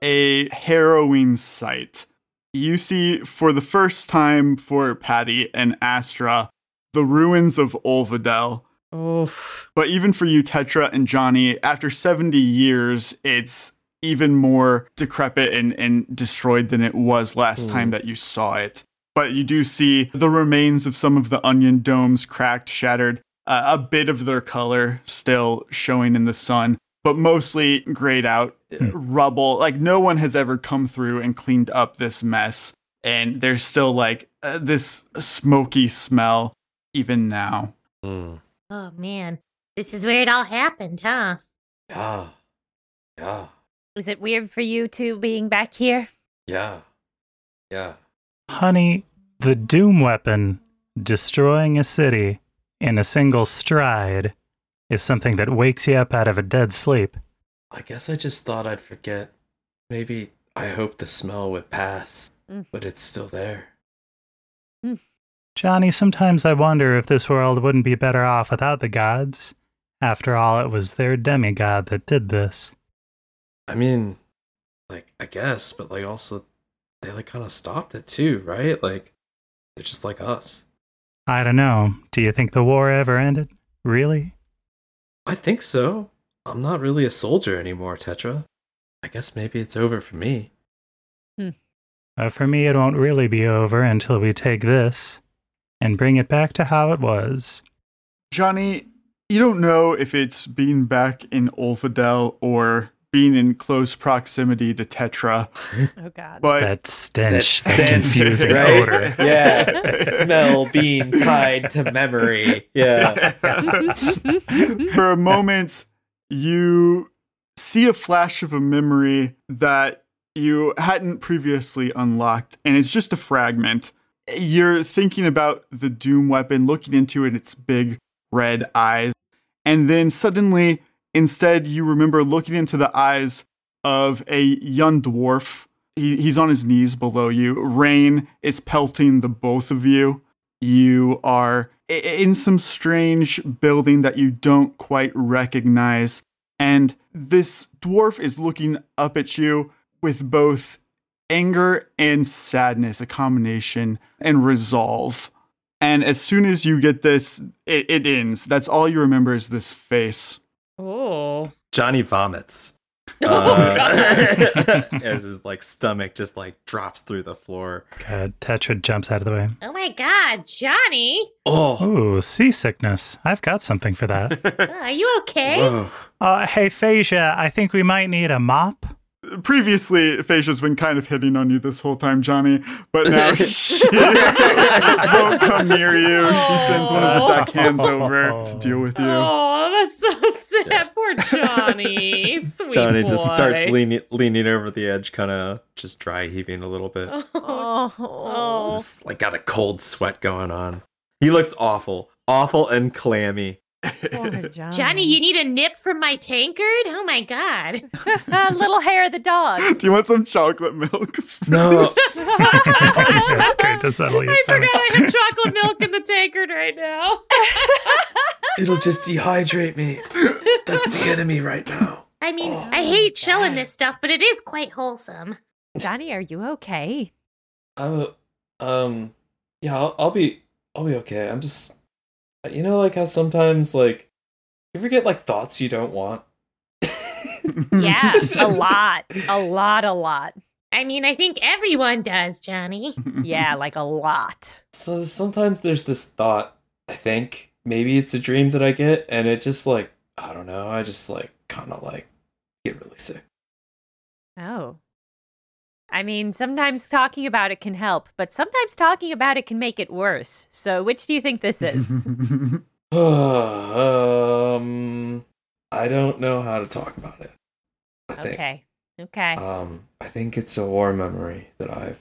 a harrowing sight. You see, for the first time for Patty and Astra, the ruins of Olvadell. Oof. But even for you, Tetra and Johnny, after 70 years, it's even more decrepit and, and destroyed than it was last time hmm. that you saw it. But you do see the remains of some of the onion domes cracked, shattered, uh, a bit of their color still showing in the sun, but mostly grayed out uh, rubble. Like no one has ever come through and cleaned up this mess. And there's still like uh, this smoky smell even now. Mm. Oh man, this is where it all happened, huh? Yeah. Yeah. Is it weird for you two being back here? Yeah. Yeah. Honey, the Doom weapon destroying a city in a single stride is something that wakes you up out of a dead sleep. I guess I just thought I'd forget. Maybe I hoped the smell would pass, Mm. but it's still there. Johnny, sometimes I wonder if this world wouldn't be better off without the gods. After all, it was their demigod that did this. I mean, like, I guess, but like also they like kind of stopped it too, right? Like they're just like us. I don't know. Do you think the war ever ended? Really? I think so. I'm not really a soldier anymore, Tetra. I guess maybe it's over for me. Uh, for me, it won't really be over until we take this and bring it back to how it was. Johnny, you don't know if it's being back in Olvadell or being in close proximity to Tetra. Oh God. But that stench, that that confusing right? odor. Yeah. Smell being tied to memory. Yeah. for a moment, you see a flash of a memory that you hadn't previously unlocked, and it's just a fragment. You're thinking about the Doom weapon, looking into it, its big red eyes, and then suddenly, instead, you remember looking into the eyes of a young dwarf. He, he's on his knees below you. Rain is pelting the both of you. You are in some strange building that you don't quite recognize. And this dwarf is looking up at you with both anger and sadness, a combination, and resolve. And as soon as you get this, it, it ends. That's all you remember is this face. Oh. Johnny vomits. Oh, Uh, as his like stomach just like drops through the floor. God, Tetra jumps out of the way. Oh my god, Johnny! Oh, Ooh, seasickness. I've got something for that. Oh, are you okay? whoa. uh, hey, Phasia, I think we might need a mop. Previously, Phasia's been kind of hitting on you this whole time, Johnny, but now she won't come near you. She sends one of the deckhands over to deal with you. Oh, that's so sad. Poor Johnny. Sweet Johnny boy. just starts leaning leaning over the edge, kind of just dry heaving a little bit. Oh, oh. oh. Just, like got a cold sweat going on. He looks awful, awful and clammy. Poor Johnny. Johnny, you need a nip from my tankard? Oh my god. little hair of the dog. Do you want some chocolate milk? No, That's great to settle your I stomach. forgot I have chocolate milk in the tankard right now. it'll just dehydrate me. That's the enemy right now. I mean, I hate shelling this stuff, but it is quite wholesome. Johnny, are you okay? Uh, um, yeah, I'll, I'll be, I'll be okay. I'm just, you know, like how sometimes, like, you ever get like thoughts you don't want. Yeah, a lot. A lot, a lot. I mean, I think everyone does, Johnny. Yeah, like a lot. So sometimes there's this thought. I think maybe it's a dream that I get, and it just like, I don't know. I just like kind of like get really sick. Oh. I mean, sometimes talking about it can help, but sometimes talking about it can make it worse. So, which do you think this is? um, I don't know how to talk about it. I think. okay. Okay. Um, I think it's a war memory that I've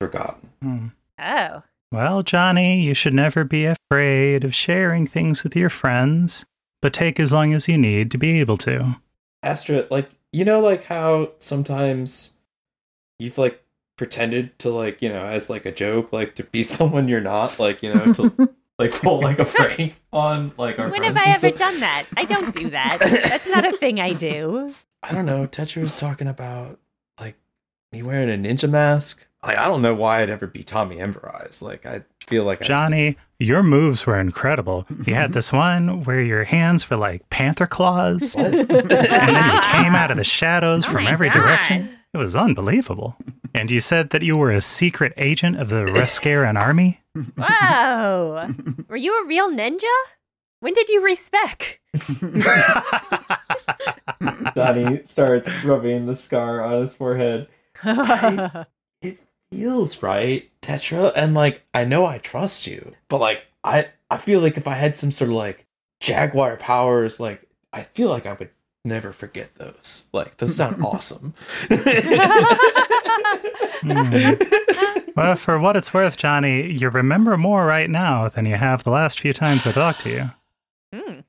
forgotten. Hmm. oh. Well, Johnny, you should never be afraid of sharing things with your friends, but take as long as you need to be able to. Astra, like you know, like how sometimes you've like pretended to like you know as like a joke, like to be someone you're not, like you know to like pull like a prank on like our When have friends I and ever stuff. done that? I don't do that. That's not a thing I do. I don't know. Tetra was talking about like me wearing a ninja mask. Like I don't know why I'd ever be Tommy Ember Eyes. Like I feel like I Johnny, your moves were incredible. You had this one where your hands were like panther claws, and then you came out of the shadows Oh from every God. direction. It was unbelievable. And you said that you were a secret agent of the Rescaran army? Whoa. Were you a real ninja? When did you respec? Johnny starts rubbing the scar on his forehead. it feels right, Tetra, and like I know I trust you, but like I I feel like if I had some sort of like jaguar powers, like I feel like I would never forget those. Like those sound awesome. Hmm. Well, for what it's worth, Johnny, you remember more right now than you have the last few times I talked to you. Hmm.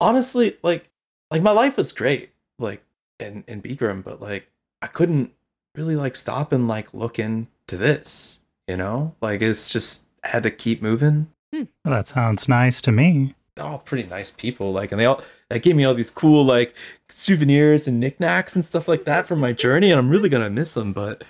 Honestly, like like my life was great, like in in Begram, but like I couldn't really like stop and like look into this, you know? Like it's just I had to keep moving. Well, that sounds nice to me. they're all pretty nice people. Like, and they all they gave me all these cool like souvenirs and knickknacks and stuff like that from my journey, and I'm really gonna miss them. But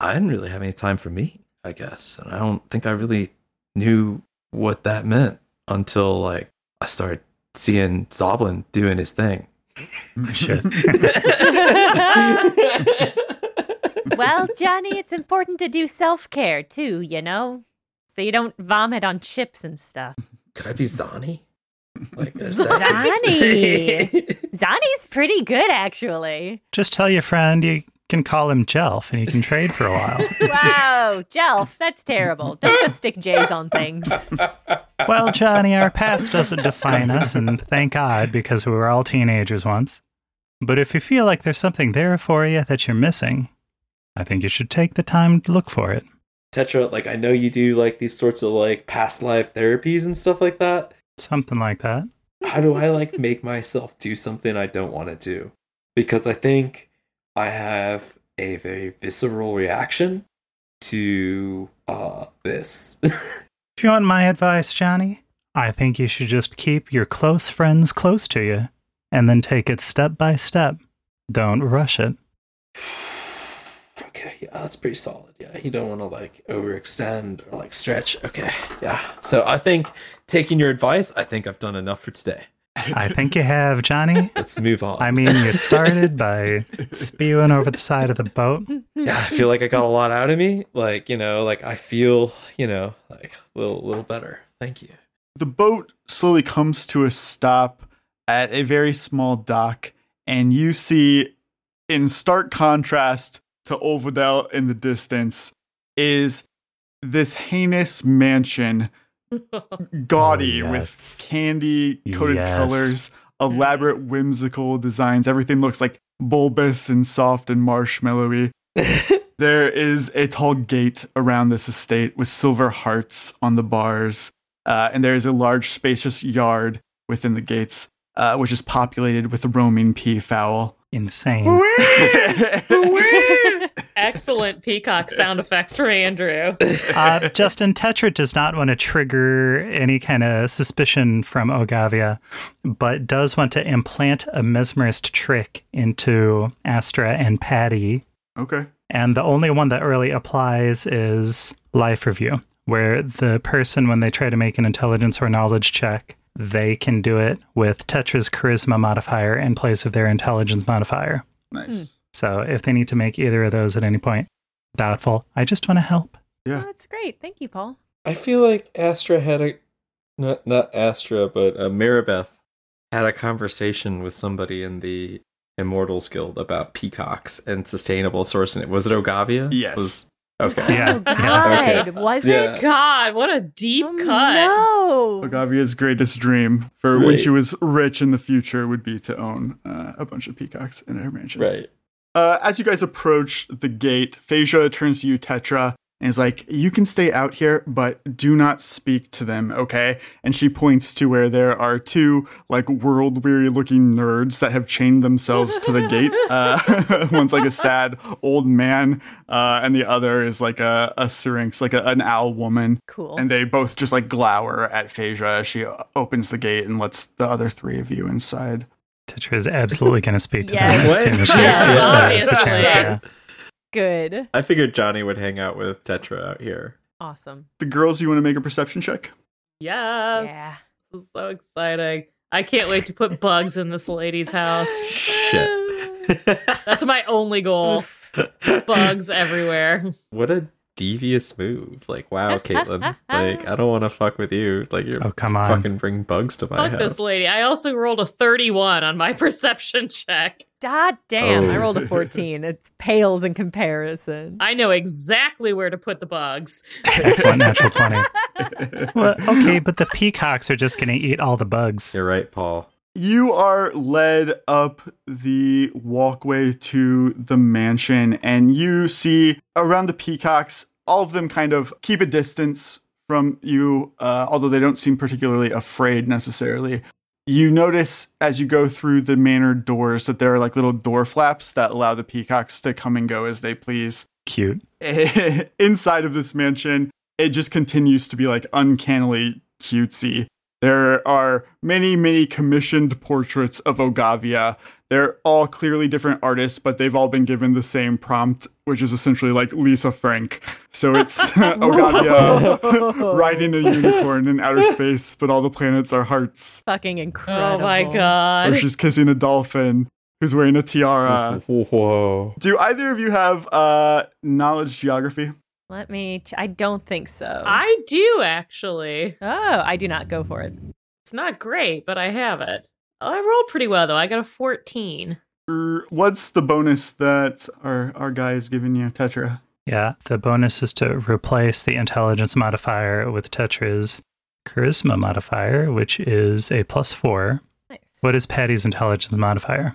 I didn't really have any time for me, I guess, and I don't think I really knew what that meant until like I started seeing Zoblin doing his thing. Well, Johnny, it's important to do self care too, you know? So you don't vomit on chips and stuff. Could I be Zani? Like is Zani! Zani's pretty good, actually. Just tell your friend you can call him Jelf and you can trade for a while. Wow, Jelf, that's terrible. Don't just stick J's on things. well, Johnny, our past doesn't define us, and thank God because we were all teenagers once. But if you feel like there's something there for you that you're missing, I think you should take the time to look for it. Tetra, like I know you do like these sorts of like past life therapies and stuff like that. Something like that. How do I like make myself do something I don't want to do? Because I think I have a very visceral reaction to uh this. If you want my advice, Johnny, I think you should just keep your close friends close to you and then take it step by step. Don't rush it. okay, yeah, that's pretty solid. Yeah, you don't want to like overextend or like stretch. Okay, yeah. So I think taking your advice, I think I've done enough for today. I think you have, Johnny. Let's move on. I mean, you started by spewing over the side of the boat. yeah, I feel like I got a lot out of me. Like, you know, like I feel, you know, like a little little better. Thank you. The boat slowly comes to a stop at a very small dock, and you see, in stark contrast to Olvadell in the distance, is this heinous mansion, gaudy Oh, with candy coated Yes. colors, elaborate whimsical designs. Everything looks like bulbous and soft and marshmallowy. there is a tall gate around this estate with silver hearts on the bars, uh, and there is a large, spacious yard within the gates, uh, which is populated with roaming peafowl. Insane. Excellent peacock sound effects for Andrew. uh, Justin Tetra does not want to trigger any kind of suspicion from Ogavia, but does want to implant a mesmerist trick into Astra and Patty. Okay. And the only one that really applies is life review, where the person, when they try to make an intelligence or knowledge check, they can do it with Tetra's charisma modifier in place of their intelligence modifier. Nice. So if they need to make either of those at any point, doubtful. I just want to help. Yeah. That's great. Thank you, Paul. I feel like Astra had a not not Astra, but uh, Maribeth had a conversation with somebody in the Immortals Guild about peacocks and sustainable sourcing. Was it Ogavia? Yes. Was, okay. Yeah. Oh, God. Okay. Was Yeah. it? God, what a deep Oh, cut. No. Ogavia's greatest dream for when she was rich in the future would be to own uh, a bunch of peacocks in her mansion. Right. Uh, as you guys approach the gate, Phasia turns to you, Tetra, and is like, You can stay out here, but do not speak to them, okay? And she points to where there are two, like, world weary looking nerds that have chained themselves to the gate. Uh, one's like a sad old man, uh, and the other is like a, a syrinx, like a, an owl woman. Cool. And they both just like glower at Phasia as she opens the gate and lets the other three of you inside. Tetra is absolutely going to speak to Yes. them as soon as she Yes, has the obviously. chance. Yeah. Good. I figured Johnny would hang out with Tetra out here. Awesome. The girls, you want to make a perception check? Yes. Yeah. This is so exciting. I can't wait to put bugs in this lady's house. Shit. That's my only goal. bugs everywhere. what a devious move. Like, wow, Caitlin. like, I don't want to fuck with you. Like, you're Oh, come on. fucking bring bugs to my Fuck house. this lady. I also rolled a 31 on my perception check. God damn. I Oh. rolled a 14. It pales in comparison. I know exactly where to put the bugs. Excellent natural 20. Well, okay, but the peacocks are just going to eat all the bugs. You're right, Paul. You are led up the walkway to the mansion, and you see around the peacocks, all of them kind of keep a distance from you, uh, although they don't seem particularly afraid necessarily. You notice as you go through the manor doors that there are like little door flaps that allow the peacocks to come and go as they please. Cute. inside of this mansion, it just continues to be like uncannily cutesy. There are many, many commissioned portraits of Ogavia. They're all clearly different artists, but they've all been given the same prompt, which is essentially like Lisa Frank. So it's Ogavia riding a unicorn in outer space, but all the planets are hearts. Fucking incredible. Oh my god. Or she's kissing a dolphin who's wearing a tiara. Whoa. Do either of you have uh, knowledge geography? Let me. Ch- I don't think so. I do actually. oh, I do not go for it. It's not great, but I have it. Oh, I rolled pretty well though. I got a 14. Er, What's the bonus that our our guy is giving you, Tetra? Yeah, the bonus is to replace the intelligence modifier with Tetra's charisma modifier, which is a plus four. Nice. What is Patty's intelligence modifier?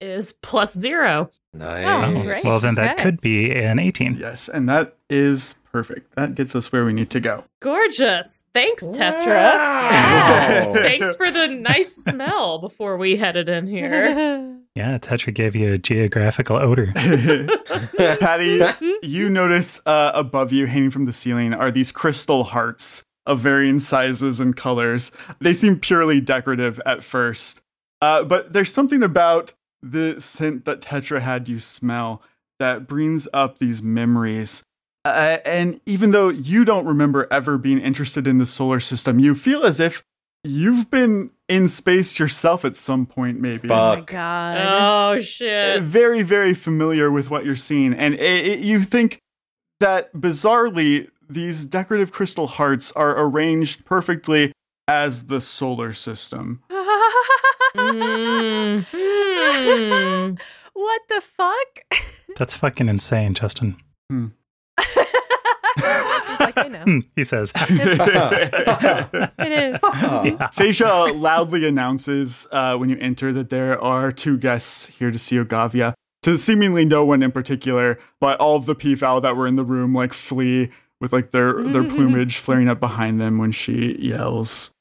is plus zero. Nice. Oh, well, then that Okay. could be an 18. Yes, and that is perfect. That gets us where we need to go. Gorgeous. Thanks, Tetra. Wow. Thanks for the nice smell before we headed in here. Yeah, Tetra gave you a geographical odor. Patty, you notice uh, above you, hanging from the ceiling, are these crystal hearts of varying sizes and colors. They seem purely decorative at first, uh, but there's something about the scent that Tetra had you smell that brings up these memories. Uh, and even though you don't remember ever being interested in the solar system, you feel as if you've been in space yourself at some point, maybe Oh my god. oh uh, shit. very very familiar with what you're seeing and it, it- you think that bizarrely these decorative crystal hearts are arranged perfectly as the solar system Mm. Hmm. what the fuck? That's fucking insane, Justin. She's like, I know. Hmm, he says. It is. yeah. Phasia loudly announces uh, when you enter that there are two guests here to see Ogavia. To seemingly no one in particular, but all of the peafowl that were in the room like flee with like their their plumage flaring up behind them when she yells.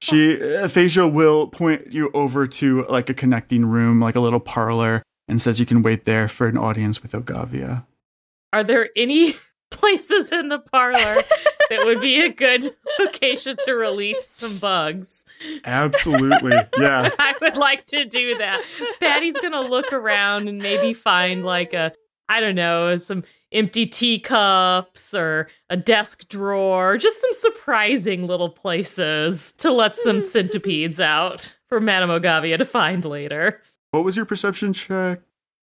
She uh, Phasia will point you over to like a connecting room, like a little parlor, and says you can wait there for an audience with Ogavia. Are there any places in the parlor that would be a good location to release some bugs? Absolutely, yeah. I would like to do that. Patty's gonna look around and maybe find like a I don't know, some empty teacups or a desk drawer, just some surprising little places to let some centipedes out for Madame Ogavia to find later. What was your perception check?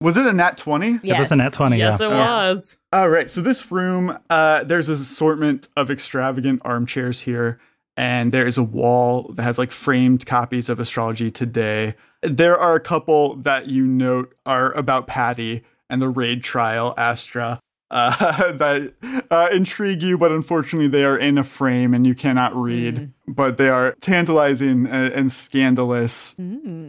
Was it a nat twenty? It was a nat 20, Yes, yeah. it was. All right, so this room, uh, there's an assortment of extravagant armchairs here, and there is a wall that has like framed copies of Astrology Today. There are a couple that you note are about Patty and the raid trial, Astra, uh, that uh, intrigue you, but unfortunately they are in a frame and you cannot read. But they are tantalizing and, and scandalous.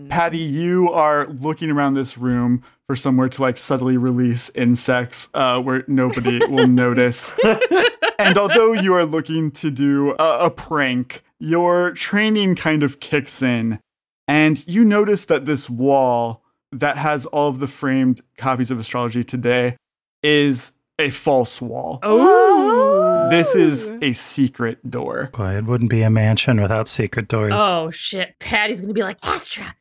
Patty, you are looking around this room for somewhere to like subtly release insects uh, where nobody will notice. and although you are looking to do a, a prank, your training kind of kicks in, and you notice that this wall that has all of the framed copies of Astrology Today is a false wall. Oh. This is a secret door. Boy, it wouldn't be a mansion without secret doors. Oh shit. Patty's gonna be like, Astra, hey, psst,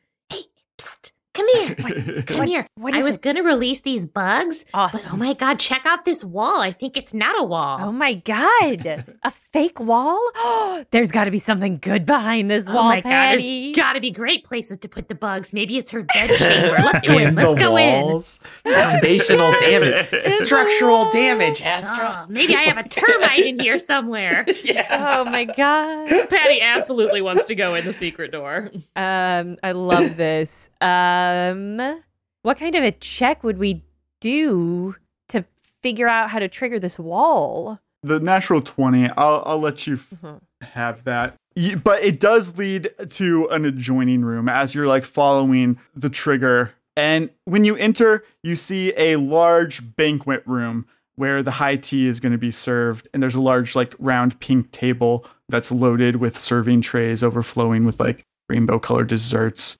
come here. What- come here. what I was it? gonna release these bugs, Awesome. but oh my god, check out this wall. I think it's not a wall. Oh my god. A fake wall? There's got to be something good behind this Oh wall, my god, Patty. there's gotta be great places to put the bugs. Maybe it's her bed chamber. Let's go in. Let's the go walls. Foundational damage. Structural damage. Astra. Oh, maybe I have a termite in here somewhere. oh my god. Patty absolutely wants to go in the secret door. Um, I love this. Um, what kind of a check would we do to figure out how to trigger this wall? The natural 20, I'll, I'll let you f- have that. But it does lead to an adjoining room as you're like following the trigger. And when you enter, you see a large banquet room where the high tea is going to be served. And there's a large, like, round pink table that's loaded with serving trays overflowing with like rainbow colored desserts.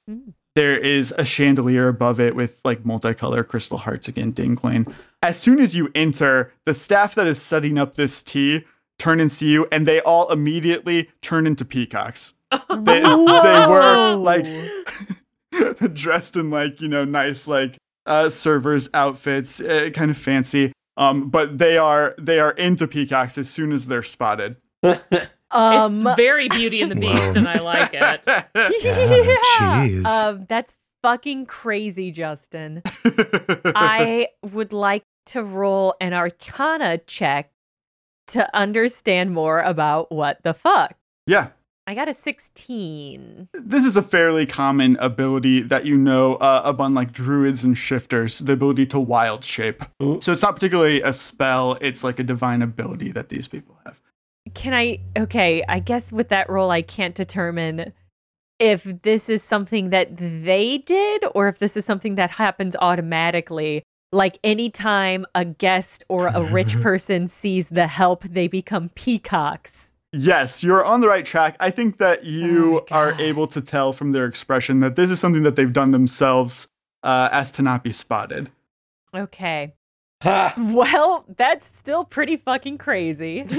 There is a chandelier above it with like multicolor crystal hearts again dingling. As soon as you enter, the staff that is setting up this tea turn and see you, and they all immediately turn into peacocks. They, they were like dressed in like you know nice like uh, servers outfits, uh, kind of fancy. Um, but they are they are into peacocks as soon as they're spotted. Um, it's very Beauty and the Beast, and I like it. Yeah, jeez. Um, that's fucking crazy, Justin. I would like to roll an Arcana check to understand more about what the fuck. Yeah, I got a 16. this is a fairly common ability that you know uh, among like druids and shifters, the ability to wild shape. So it's not particularly a spell; it's like a divine ability that these people have. Can I? Okay, I guess with that role I can't determine if this is something that they did or if this is something that happens automatically. Like anytime a guest or a rich person sees the help, they become peacocks. Yes, you're on the right track. I think that you are able to tell from their expression that this is something that they've done themselves uh, as to not be spotted. Okay. Well, that's still pretty fucking crazy.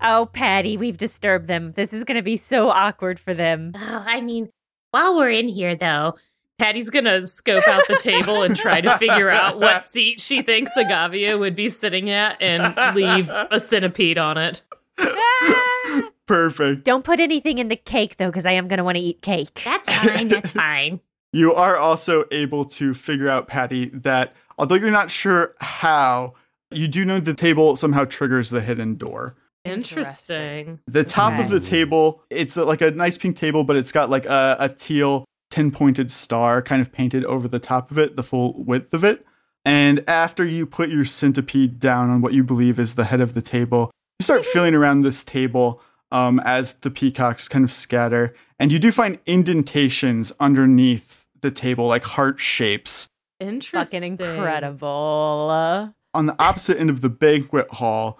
oh, Patty, we've disturbed them. This is going to be so awkward for them. Oh, I mean, while we're in here, though, Patty's gonna scope out the table and try to figure out what seat she thinks Ogavia would be sitting at and leave a centipede on it. Ah. Perfect. Don't put anything in the cake, though, because I am going to want to eat cake. That's fine. That's fine. You are also able to figure out, Patty, that although you're not sure how, you do know the table somehow triggers the hidden door. Interesting. The top of the table, it's uh, like a nice pink table, but it's got like a, a teal 10 pointed star kind of painted over the top of it, the full width of it. And after you put your centipede down on what you believe is the head of the table, you start feeling around this table um, as the peacocks kind of scatter. And you do find indentations underneath the table, like heart shapes. Interesting. Fucking incredible. On the opposite end of the banquet hall,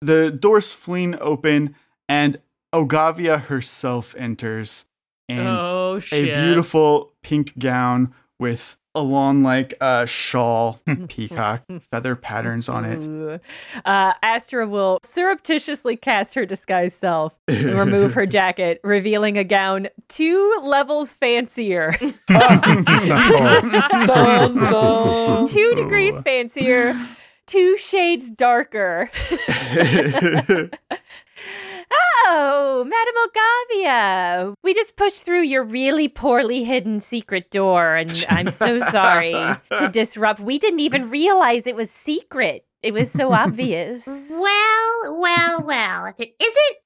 the doors fling open and Ogavia herself enters in Oh, a beautiful pink gown with a long like a shawl peacock feather patterns on it. Uh, Astra will surreptitiously cast her disguise self and remove her jacket, revealing a gown two levels fancier. two degrees fancier, two shades darker. Oh, Madame Ogavia, we just pushed through your really poorly hidden secret door, and I'm so sorry to disrupt. We didn't even realize it was secret. It was so obvious. Well, well, well. If it isn't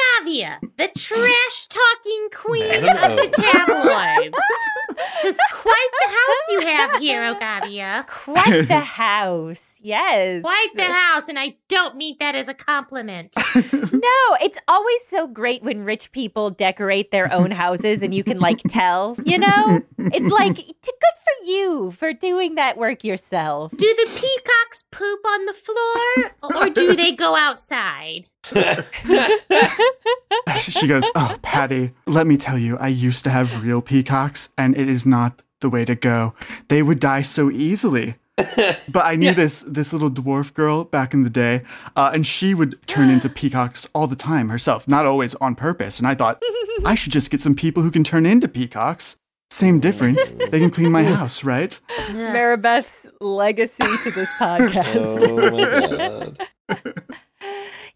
Ogavia, the trash talking queen of the tabloids. this is quite the house you have here, oh, Ogavia. Quite the house, yes. Quite the house, and I don't mean that as a compliment. No, it's always so great when rich people decorate their own houses and you can like tell, you know? It's like t- good for you for doing that work yourself. Do the peacocks poop on the floor, or do they go outside? she goes, Oh, Patty, let me tell you, I used to have real peacocks, and it is not the way to go. They would die so easily. But I knew this this little dwarf girl back in the day, uh, and she would turn into peacocks all the time herself, not always on purpose. And I thought, I should just get some people who can turn into peacocks. Same difference. They can clean my house, right? Maribeth's legacy to this podcast. Oh my god.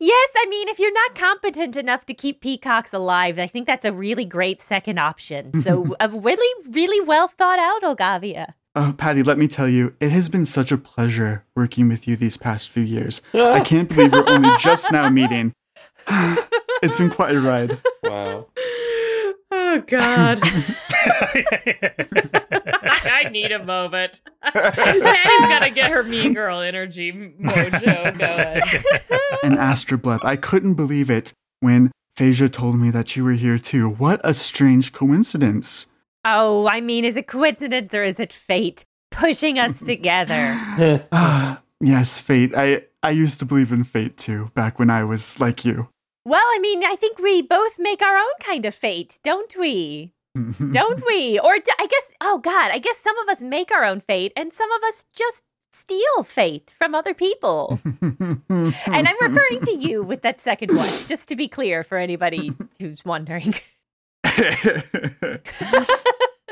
Yes, I mean, if you're not competent enough to keep peacocks alive, I think that's a really great second option. So, a really, really well thought out, Ogavia. Oh, Patty, let me tell you, it has been such a pleasure working with you these past few years. I can't believe we're only just now meeting. it's been quite a ride. Wow. Oh God. I need a moment. Patty's gotta get her mean girl energy mojo going. And Astroblep, I couldn't believe it when Phasia told me that you were here too. What a strange coincidence. Oh, I mean, is it coincidence or is it fate pushing us together? Ah, yes, fate. I, I used to believe in fate too, back when I was like you. Well, I mean, I think we both make our own kind of fate, don't we? Don't we? Or I guess, oh God, I guess some of us make our own fate and some of us just steal fate from other people. and I'm referring to you with that second one, just to be clear for anybody who's wondering.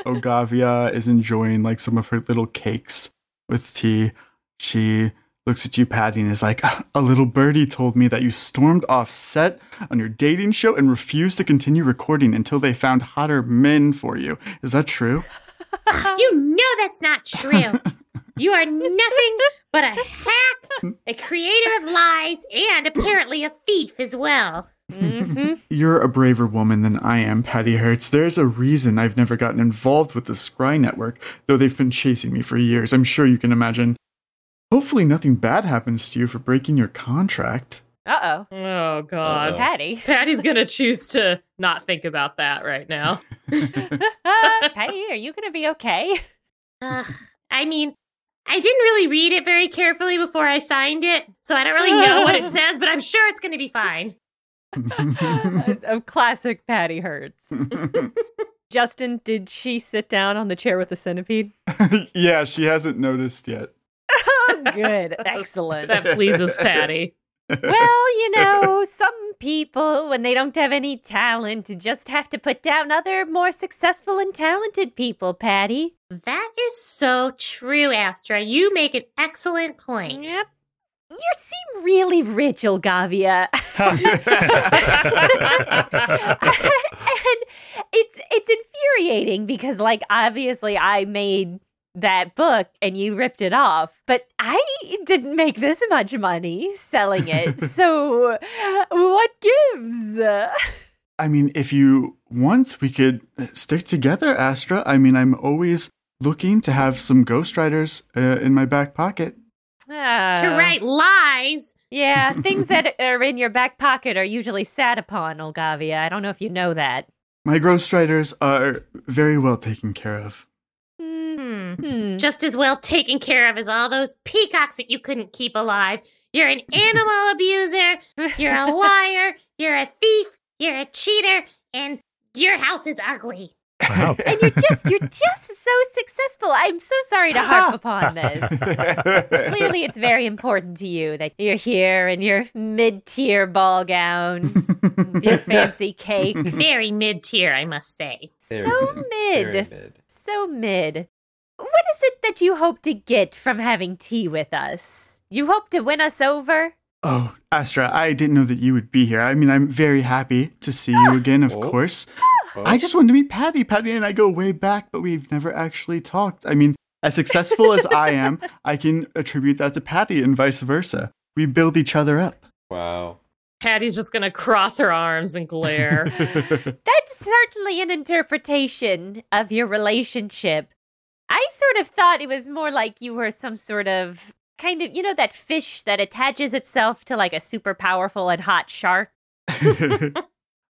Ogavia is enjoying like some of her little cakes with tea. She looks at you, Patty, and is like, ah, A little birdie told me that you stormed off set on your dating show and refused to continue recording until they found hotter men for you. Is that true? you know that's not true. You are nothing but a hack, a creator of lies, and apparently a thief as well. Mm-hmm. You're a braver woman than I am, Patty Hurts. There's a reason I've never gotten involved with the Scry Network, though they've been chasing me for years. I'm sure you can imagine. Hopefully, nothing bad happens to you for breaking your contract. Uh Oh Oh, God, oh. Patty. Patty's gonna choose to not think about that right now. Patty, are you gonna be okay? Ugh, I mean, I didn't really read it very carefully before I signed it, so I don't really know what it says, but I'm sure it's going to be fine. a, a classic Patty Hurts. Justin, did she sit down on the chair with the centipede? yeah, she hasn't noticed yet. Good. Excellent. that pleases Patty. well, you know, some people, when they don't have any talent, just have to put down other more successful and talented people, Patty. That is so true, Astra. You make an excellent point. Yep. You seem really rich, Olgavia. and it's it's infuriating because like obviously I made that book and you ripped it off, but I didn't make this much money selling it. so what gives? I mean, if you want, we could stick together, Astra. I mean, I'm always looking to have some ghostwriters uh, in my back pocket. Uh, to write lies. Yeah, things that are in your back pocket are usually sat upon, Olgavia. I don't know if you know that. My ghostwriters are very well taken care of. Hmm. Just as well taken care of as all those peacocks that you couldn't keep alive. You're an animal abuser. You're a liar. You're a thief. You're a cheater. And your house is ugly. Wow. and you're just you're just so successful. I'm so sorry to harp upon this. Clearly it's very important to you that you're here in your mid-tier ball gown, your fancy cakes. Very mid-tier, I must say. Very so mid. Very mid. So mid. What is it that you hope to get from having tea with us? You hope to win us over? Oh, Astra, I didn't know that you would be here. I mean, I'm very happy to see you again, of Oh. course. Oh. I just wanted to meet Patty. Patty and I go way back, but we've never actually talked. I mean, as successful as I am, I can attribute that to Patty and vice versa. We build each other up. Wow. Patty's just gonna cross her arms and glare. That's certainly an interpretation of your relationship. I sort of thought it was more like you were some sort of kind of, you know, that fish that attaches itself to like a super powerful and hot shark.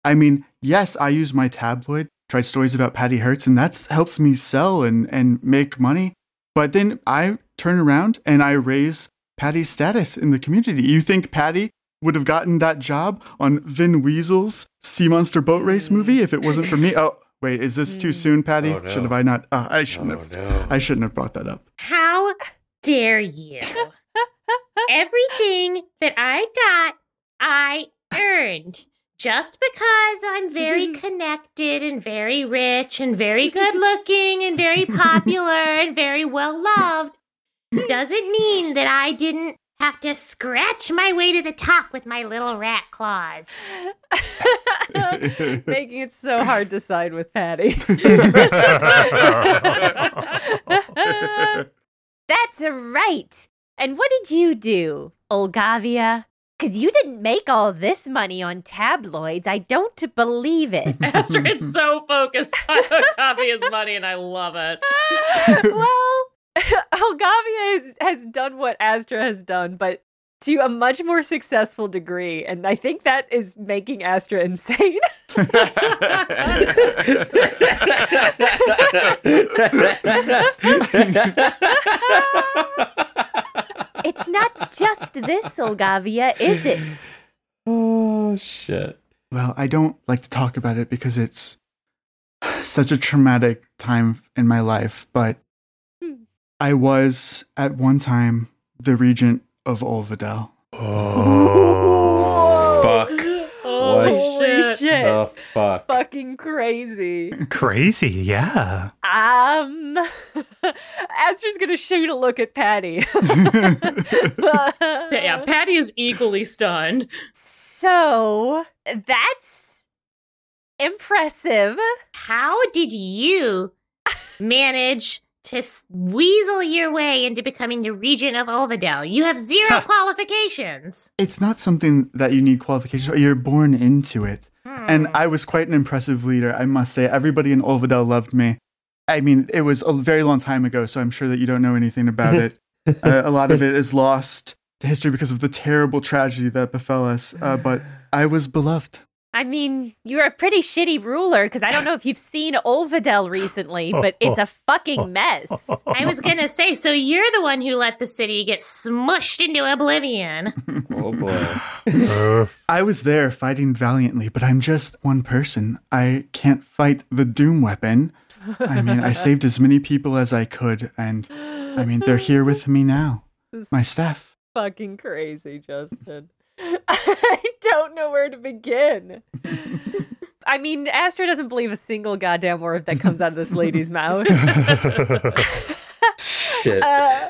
I mean, yes, I use my tabloid, try stories about Patty Hurts, and that helps me sell and, and make money. But then I turn around and I raise Patty's status in the community. You think Patty would have gotten that job on Vin Weasel's Sea Monster Boat Race movie mm. if it wasn't for me? Oh, wait, is this too soon, Patty? Oh, no. Should have I not? Uh, I shouldn't Oh, have. no. I shouldn't have brought that up. How dare you? Everything that I got, I earned. Just because I'm very connected and very rich and very good looking and very popular and very well loved doesn't mean that I didn't have to scratch my way to the top with my little rat claws. Making it so hard to side with Patty. That's right. And what did you do, Olgavia? Because you didn't make all this money on tabloids. I don't believe it. Astra is so focused on Ogavia's money, and I love it. well, Olgavia has, has done what Astra has done, but to a much more successful degree. And I think that is making Astra insane. it's not just this, Olgavia, is it? Oh shit. Well, I don't like to talk about it because it's such a traumatic time in my life, but I was at one time the regent of Olvadell. Oh fuck. Holy What shit. shit. the fuck? Fucking crazy. Crazy, yeah. Um, Astra's gonna shoot a look at Patty. Yeah, Patty is equally stunned. So that's impressive. How did you manage to weasel your way into becoming the regent of Olvadell? You have zero qualifications. It's not something that you need qualifications for. You're born into it. And Hmm. I was quite an impressive leader, I must say. Everybody in Olvadell loved me. I mean, it was a very long time ago, so I'm sure that you don't know anything about it. uh, a lot of it is lost to history because of the terrible tragedy that befell us, uh, but I was beloved. I mean, you're a pretty shitty ruler because I don't know if you've seen Olvadell recently, but it's a fucking mess. I was gonna say, so you're the one who let the city get smushed into oblivion. Oh boy. I was there fighting valiantly, but I'm just one person. I can't fight the doom weapon. I mean, I saved as many people as I could, and I mean, they're here with me now. My staff. Fucking crazy, Justin. I don't know where to begin. I mean, Astra doesn't believe a single goddamn word that comes out of this lady's mouth. Shit. Uh,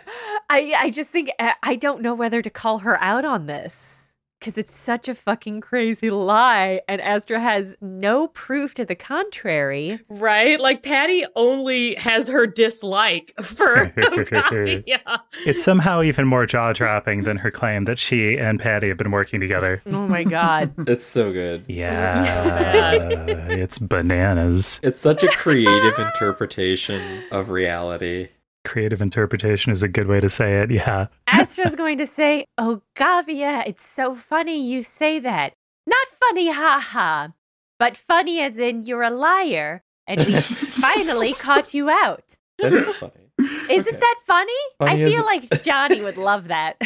I I just think I I don't know whether to call her out on this because it's such a fucking crazy lie, and Astra has no proof to the contrary. Right? Like Patty only has her dislike for Ogavia. it's somehow even more jaw dropping than her claim that she and Patty have been working together. Oh my god. It's so good. Yeah, it's bananas. It's such a creative interpretation of reality. Creative interpretation is a good way to say it. Yeah. Astra's going to say, Oh, Gavia, it's so funny you say that. Not funny, haha, but funny as in you're a liar, and we finally caught you out. That is funny. Isn't Okay. that funny? Funny I as- feel like Johnny would love that.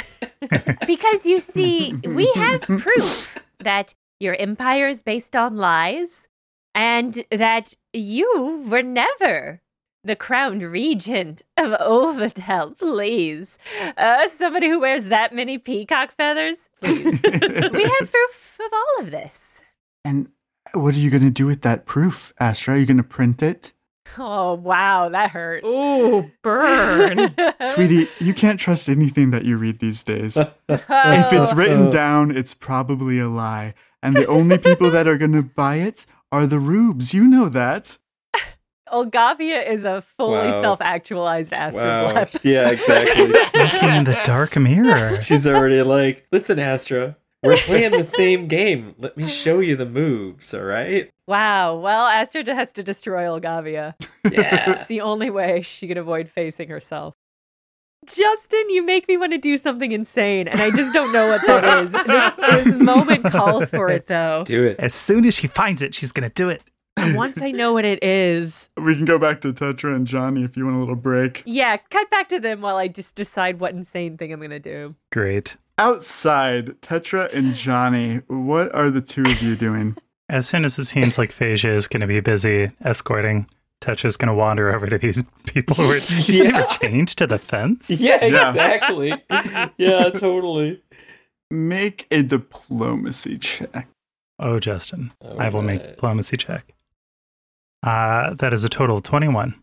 because you see, we have proof that your empire is based on lies and that you were never the crowned regent of Olvadell, please. Uh, somebody who wears that many peacock feathers, please. we have proof of all of this. And what are you going to do with that proof, Astra? Are you going to print it? Oh wow, that hurt. Ooh, burn. Sweetie, you can't trust anything that you read these days. if it's written down, it's probably a lie. And the only people that are going to buy it are the rubes. You know that. Olgavia is a fully Wow. self-actualized Astra Wow. Yeah, exactly. Looking in the dark mirror. She's already like, listen, Astra, we're playing the same game. Let me show you the moves, all right? Wow. Well, Astra has to destroy Olgavia. Yeah. It's the only way she can avoid facing herself. Justin, you make me want to do something insane, and I just don't know what that is. This, this moment calls for it, though. Do it. As soon as she finds it, she's going to do it. And once I know what it is, We can go back to Tetra and Johnny if you want a little break. yeah, cut back to them while I just decide what insane thing I'm going to do. Great. Outside, Tetra and Johnny, what are the two of you doing? As soon as it seems like Phasia is going to be busy escorting, Tetra's going to wander over to these people who are. Yeah. chained to the fence? Yeah, Yeah. exactly. yeah, totally. Make a diplomacy check. Oh, Justin. All I will make diplomacy check. Uh, that is a total of 21.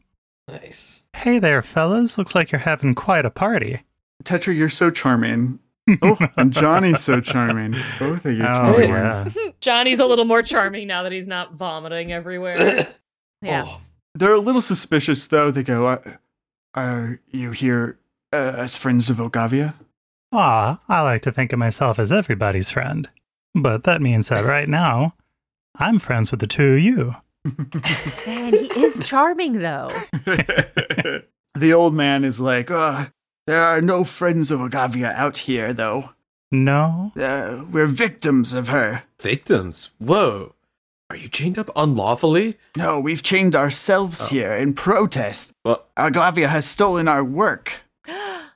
Nice. Hey there, fellas. Looks like you're having quite a party. Tetra, you're so charming. Oh, and Johnny's so charming. Both of you Oh, charming yeah. Johnny's a little more charming now that he's not vomiting everywhere. Yeah. Oh, They're a little suspicious, though. They go, "Are- Are you here uh, as friends of Ogavia? Ah, I like to think of myself as everybody's friend. But that means that right now, I'm friends with the two of you. Man, he is charming, though. the old man is like, uh, There are no friends of Ogavia out here, though. No? Uh, we're victims of her. victims. Whoa. Are you chained up unlawfully? No, we've chained ourselves here in protest. Well, Ogavia has stolen our work.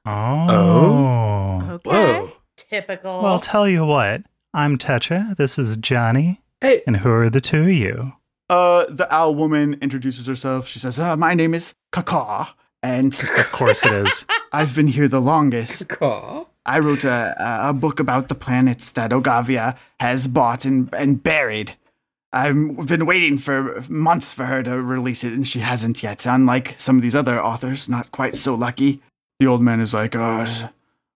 Oh. Okay. whoa. Typical. Well, I'll tell you what. I'm Tetra. This is Johnny. Hey, And who are the two of you? Uh, the owl woman introduces herself. She says, uh, My name is Kaka, and Of course it is. I've been here the longest. caw. I wrote a, a- a book about the planets that Ogavia has bought and, and buried. I've been waiting for months for her to release it, and she hasn't yet. Unlike some of these other authors, not quite so lucky. The old man is like, oh,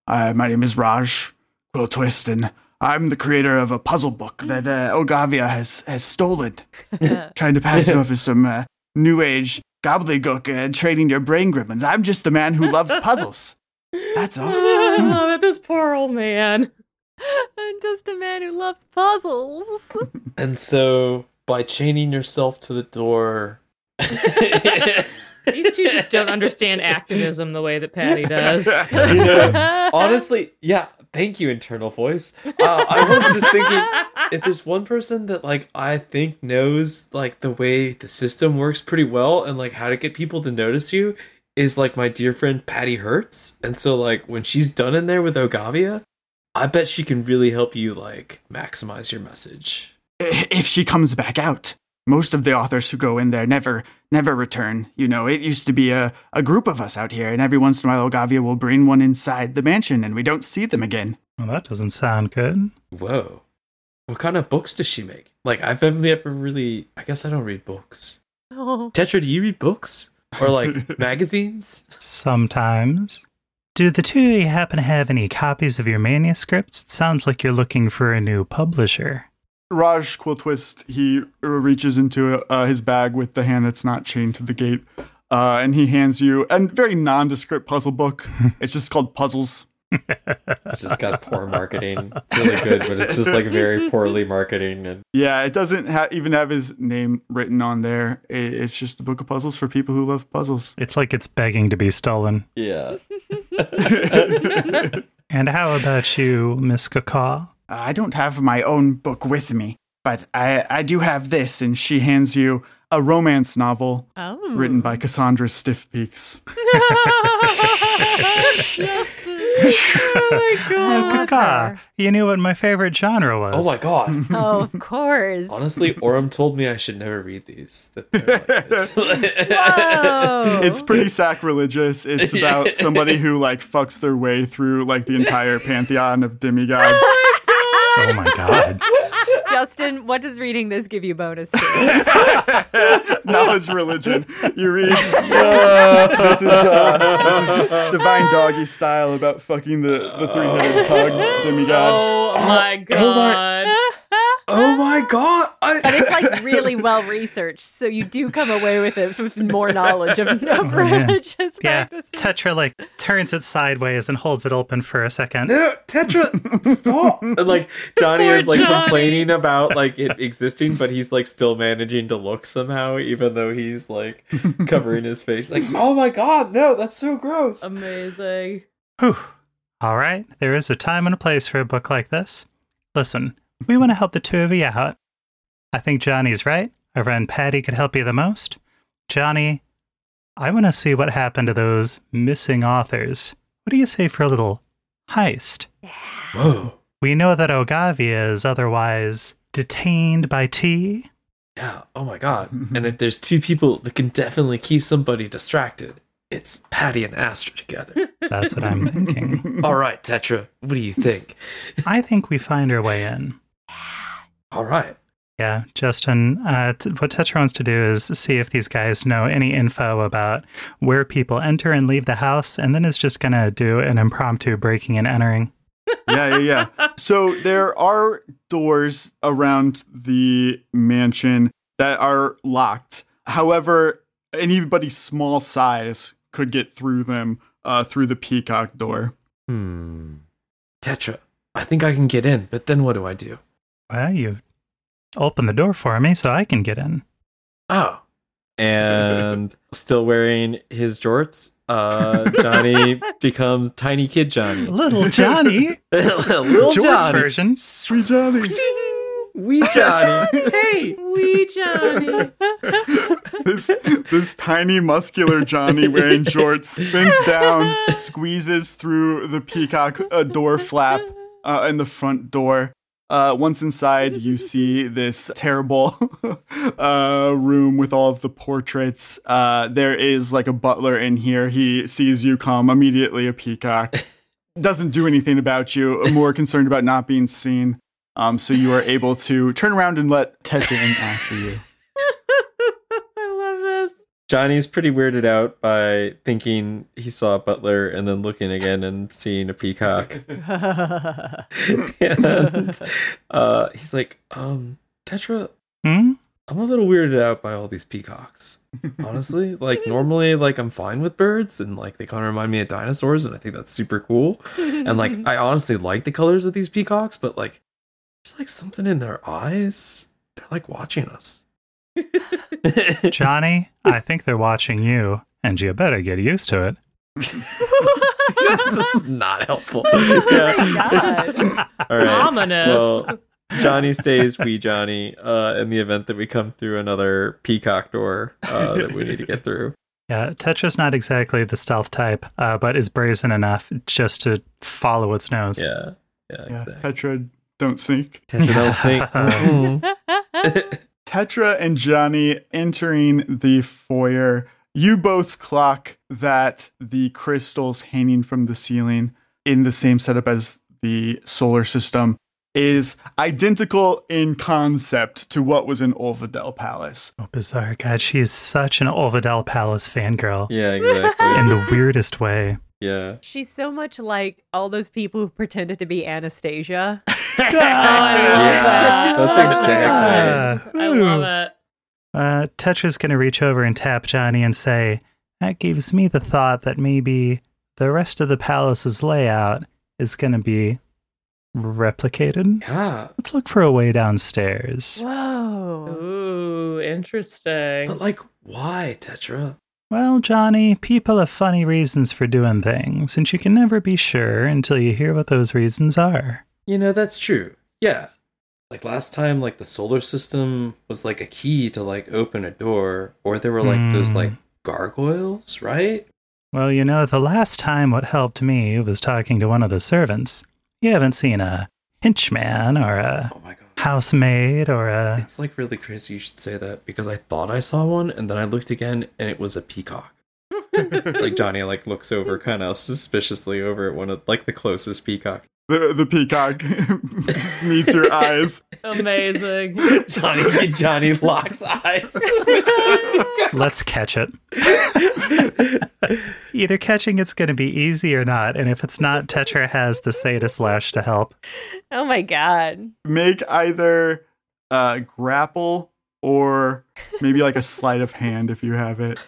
uh, my name is Raj Quill Twist, and I'm the creator of a puzzle book that uh, Ogavia has, has stolen. Trying to pass it off as some uh, new age gobbledygook uh, trading your brain gremlins. I'm just a man who loves puzzles. That's all. oh, this poor old man. I'm just a man who loves puzzles. And so, by chaining yourself to the door, These two just don't understand activism the way that Patty does. You know, honestly, yeah. Thank you, internal voice. Uh, I was just thinking, if there's one person that like I think knows like the way the system works pretty well and like how to get people to notice you, is like my dear friend Patty Hurts. And so like when she's done in there with Ogavia, I bet she can really help you like maximize your message. If she comes back out. Most of the authors who go in there never never return. You know, it used to be a, a group of us out here, and every once in a while Ogavia will bring one inside the mansion and we don't see them again. Well, that doesn't sound good. Whoa. What kind of books does she make? Like I've only ever really I guess I don't read books. Oh. Tetra, do you read books? Or like magazines? Sometimes. Do the two of you happen to have any copies of your manuscripts? It sounds like you're looking for a new publisher. Raj Quiltwist, he uh, reaches into uh, his bag with the hand that's not chained to the gate, uh, and he hands you a very nondescript puzzle book. it's just called Puzzles. It's just got poor marketing. It's really good, but it's just like very poorly marketing and Yeah, it doesn't ha- even have his name written on there. I- it's just a book of puzzles for people who love puzzles. It's like it's begging to be stolen. yeah. And how about you, Miss Cacaw? I don't have my own book with me, but I, I do have this, and she hands you a romance novel Oh. written by Cassandra Stiff Peaks. oh my god. Oh, Cacaw, you knew what my favorite genre was. Oh my god. Oh, of course. Honestly, Orem told me I should never read these. Like- it's- Whoa. It's pretty sacrilegious. It's about somebody who like fucks their way through like the entire pantheon of demigods. Oh my god. Justin, what does reading this give you bonus to? Knowledge religion. You read this is uh, this is divine doggy style about fucking the, the three headed pug demigods. Oh my god. Oh my god. I- But it's like really well researched, so you do come away with it with more knowledge of, of man. religious Yeah, practices. Tetra like turns it sideways and holds it open for a second. No, Tetra, stop! And like Johnny Poor is like Johnny. complaining about like it existing, but he's like still managing to look somehow, even though he's like covering his face. Like, oh my god, no, that's so gross. Amazing. Whew. All right, there is a time and a place for a book like this. Listen, we want to help the two of you out. I think Johnny's right. Our friend Patty could help you the most. Johnny, I want to see what happened to those missing authors. What do you say for a little heist? Whoa. We know that Ogavia is otherwise detained by T. Yeah. Oh my god. and if there's two people that can definitely keep somebody distracted, it's Patty and Astra together. That's what I'm thinking. All right, Tetra, what do you think? I think we find our way in. All right. Yeah, Justin, uh, t- what Tetra wants to do is see if these guys know any info about where people enter and leave the house, and then is just going to do an impromptu breaking and entering. yeah, yeah, yeah. So there are doors around the mansion that are locked. However, anybody small size could get through them uh, through the peacock door. Hmm. Tetra, I think I can get in, but then what do I do? Well, you open the door for me so I can get in. Oh. And still wearing his jorts, uh, Johnny becomes tiny kid Johnny. Little Johnny, Little George's Johnny. version. Sweet Johnny. Wee Johnny. hey. Wee Johnny. this this tiny muscular Johnny wearing shorts spins down, squeezes through the peacock uh, door flap uh, in the front door. Uh, once inside, you see this terrible uh, room with all of the portraits. Uh, there is like a butler in here. He sees you come immediately. A peacock doesn't do anything about you. More concerned about not being seen. Um, so you are able to turn around and let Tetra in after you. I love this. Johnny's pretty weirded out by thinking he saw a butler and then looking again and seeing a peacock. and uh, he's like, um, Tetra, Hmm? I'm a little weirded out by all these peacocks. Honestly, like normally, like I'm fine with birds and like they kind of remind me of dinosaurs, and I think that's super cool. And like I honestly like the colors of these peacocks, but like there's like something in their eyes. They're like watching us. Johnny, I think they're watching you, and you better get used to it. this is not helpful. Yeah. All right. Ominous. Well, Johnny stays wee Johnny uh, in the event that we come through another peacock door uh, that we need to get through. Yeah, Tetra's not exactly the stealth type, uh, but is brazen enough just to follow its nose. Yeah, yeah, Yeah, exactly. Tetra, don't sneak. Tetra don't sneak. Tetra and Johnny entering the foyer. You both clock that the crystals hanging from the ceiling in the same setup as the solar system is identical in concept to what was in Olvadell Palace. Oh, bizarre. God, she is such an Olvadell Palace fangirl. Yeah, exactly. In the weirdest way. Yeah. She's so much like all those people who pretended to be Anastasia. oh, I love Yeah, that. that's exactly. I love it. Uh, Tetra's going to reach over and tap Johnny and say, That gives me the thought that maybe the rest of the palace's layout is going to be replicated. Yeah. Let's look for a way downstairs. Whoa. Ooh, interesting. But like, why, Tetra? Well, Johnny, people have funny reasons for doing things, and you can never be sure until you hear what those reasons are. You know, that's true. Yeah. Like last time, like the solar system was like a key to like open a door, or there were like those Hmm. like gargoyles, right? Well, you know, the last time what helped me was talking to one of the servants. You haven't seen a henchman or a Oh my god. Housemaid or a. It's like really crazy you should say that because I thought I saw one and then I looked again and it was a peacock. like Johnny like looks over kind of suspiciously over at one of like the closest peacock. The, the peacock meets your eyes. Amazing. Johnny Johnny locks eyes. Let's catch it. Either catching it's going to be easy or not, and if it's not, Tetra has the Sadist Lash to help. Oh my god. Make either uh, grapple or maybe like a sleight of hand if you have it.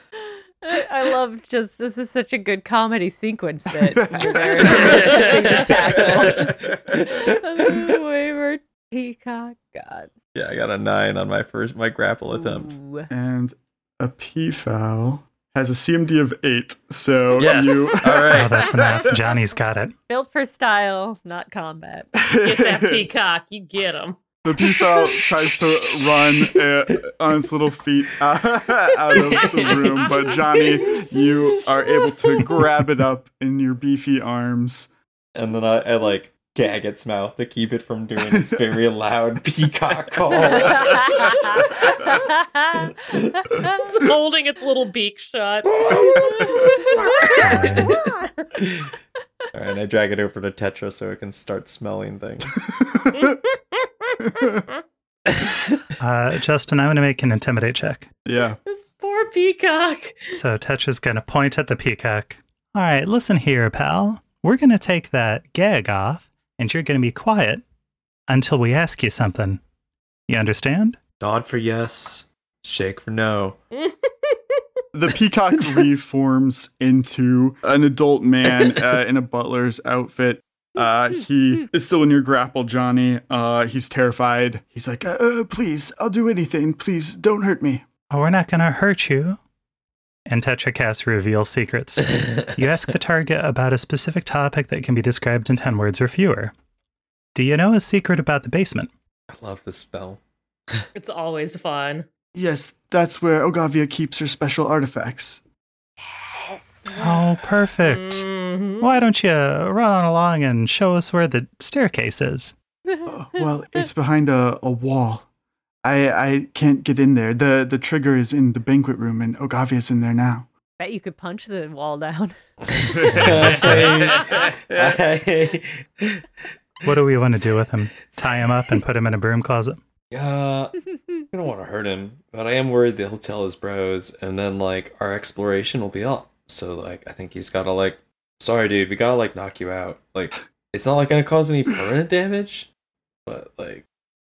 I, I love just this is such a good comedy sequence that you're there attempting to tackle. Wayward peacock. God. yeah, I got a nine on my first my grapple attempt. Ooh. And a peafowl has a CMD of eight. So Yes. you. All right. Oh, that's enough. Johnny's got it. Built for style, not combat. Get that peacock. You get him. The peafowl tries to run uh, on its little feet out of the room, but Johnny, you are able to grab it up in your beefy arms. And then I, I like gag its mouth to keep it from doing its very loud peacock call. It's holding its little beak shut. All right, I drag it over to Tetra so it can start smelling things. Uh, Justin, I'm going to make an intimidate check. Yeah. This poor peacock. So Tetch is going to point at the peacock. All right, listen here, pal. We're going to take that gag off, and you're going to be quiet until we ask you something. You understand? Nod for yes, shake for no. The peacock reforms into an adult man uh, in a butler's outfit. Uh, he is still in your grapple, Johnny. Uh, he's terrified. He's like, uh, uh, please, I'll do anything. Please, don't hurt me. Oh, we're not going to hurt you. And Tetra casts Reveal Secrets. you ask the target about a specific topic that can be described in 10 words or fewer. Do you know a secret about the basement? I love this spell. It's always fun. Yes, that's where Ogavia keeps her special artifacts. Yes. Oh, perfect. Mhm. Why don't you run on along and show us where the staircase is? Uh, well, it's behind a, a wall. I I can't get in there. The the trigger is in the banquet room and Ogavia's in there now. Bet you could punch the wall down. What do we want to do with him? Tie him up and put him in a broom closet? Yeah, I don't want to hurt him, but I am worried that he'll tell his bros, and then like our exploration will be up. So like, I think he's got to like, sorry, dude, we gotta like knock you out. Like, it's not like gonna cause any permanent damage, but like,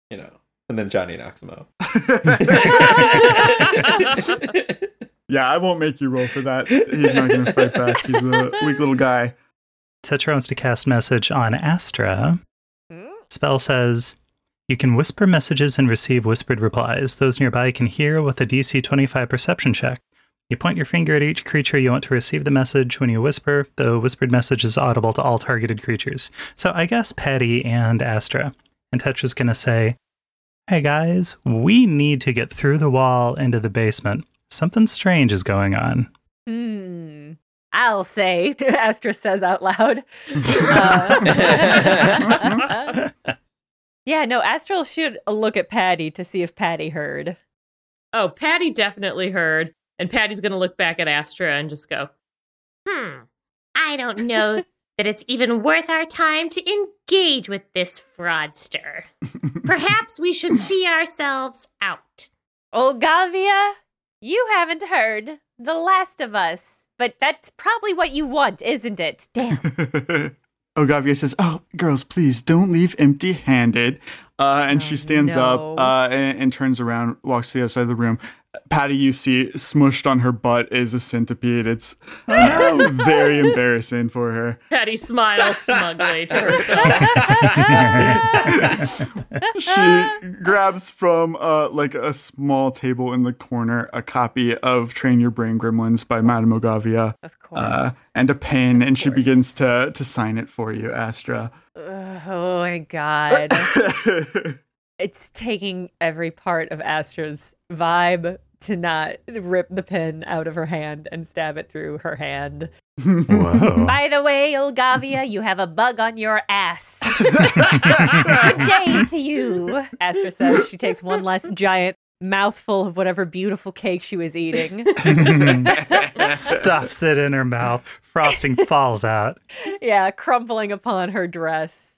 you know. And then Johnny knocks him out. Yeah, I won't make you roll for that. He's not going to fight back. He's a weak little guy. Tetra wants to cast message on Astra. Spell says you can whisper messages and receive whispered replies. Those nearby can hear with a DC 25 perception check. You point your finger at each creature you want to receive the message when you whisper. The whispered message is audible to all targeted creatures. So I guess Patty and Astra. And Tetra's going to say, Hey guys, we need to get through the wall into the basement. Something strange is going on. Hmm. I'll say, Astra says out loud. Uh, yeah, no, Astral should look at Patty to see if Patty heard. Oh, Patty definitely heard. And Patty's going to look back at Astra and just go, Hmm. I don't know that it's even worth our time to engage with this fraudster. Perhaps we should see ourselves out. Olgavia, you haven't heard The Last of Us, but that's probably what you want, isn't it? Damn. Ogavia says, "Oh, girls, please don't leave empty-handed." Uh, and she stands no. up uh, and, and turns around, walks to the other side of the room. Patty, you see, smushed on her butt is a centipede. It's uh, very embarrassing for her. Patty smiles smugly to herself. she grabs from uh, like a small table in the corner a copy of Train Your Brain Gremlins by Madame Ogavia. Of course. Uh, and a pen, and she begins to to sign it for you, Astra. Oh my god. it's taking every part of Astra's vibe to not rip the pen out of her hand and stab it through her hand. Whoa. By the way, Olgavia, you have a bug on your ass. Good day to you, Astra says. She takes one last giant mouthful of whatever beautiful cake she was eating. Stuffs it in her mouth. Frosting falls out. yeah, crumpling upon her dress.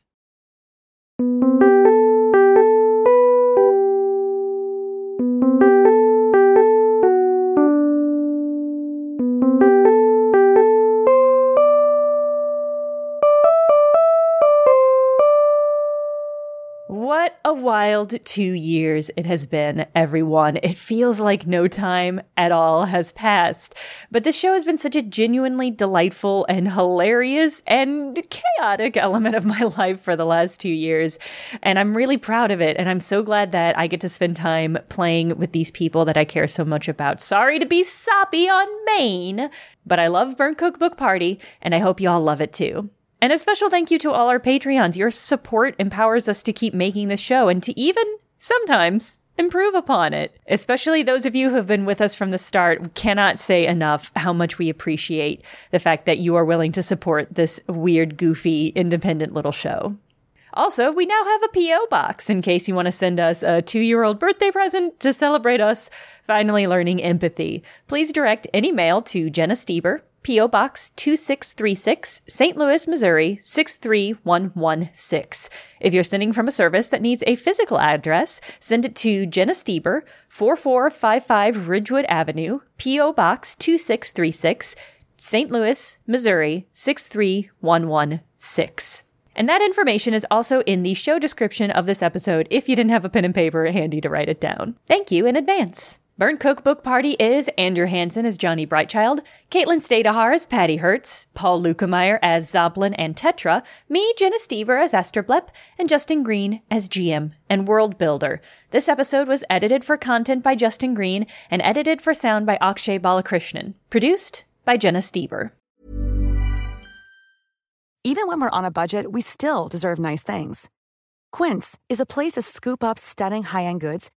Wild two years it has been, everyone. It feels like no time at all has passed. But this show has been such a genuinely delightful and hilarious and chaotic element of my life for the last two years. And I'm really proud of it. And I'm so glad that I get to spend time playing with these people that I care so much about. Sorry to be soppy on main, but I love Burnt Cookbook Party, and I hope y'all love it too. And a special thank you to all our Patreons. Your support empowers us to keep making this show and to even, sometimes, improve upon it. Especially those of you who have been with us from the start. We cannot say enough how much we appreciate the fact that you are willing to support this weird, goofy, independent little show. Also, we now have a P.O. box in case you want to send us a two year old birthday present to celebrate us finally learning empathy. Please direct any mail to Jenna Stoeber, P.O. Box 2636, St. Louis, Missouri 63116. If you're sending from a service that needs a physical address, send it to Jenna Stoeber, 4455 Ridgewood Avenue, P.O. Box 2636, St. Louis, Missouri 63116. And that information is also in the show description of this episode if you didn't have a pen and paper handy to write it down. Thank you in advance. Burnt Cookbook Party is Andrew Hansen as Johnny Brightchild, Caitlin Stayduhar as Patty Hurts, Paul Luetkemeyer as Zoblin and Tetra, me, Jenna Stoeber as Esther Blepp, and Justin Green as GM and World Builder. This episode was edited for content by Justin Green and edited for sound by Akshay Balakrishnan. Produced by Jenna Stoeber. Even when we're on a budget, we still deserve nice things. Quince is a place to scoop up stunning high-end goods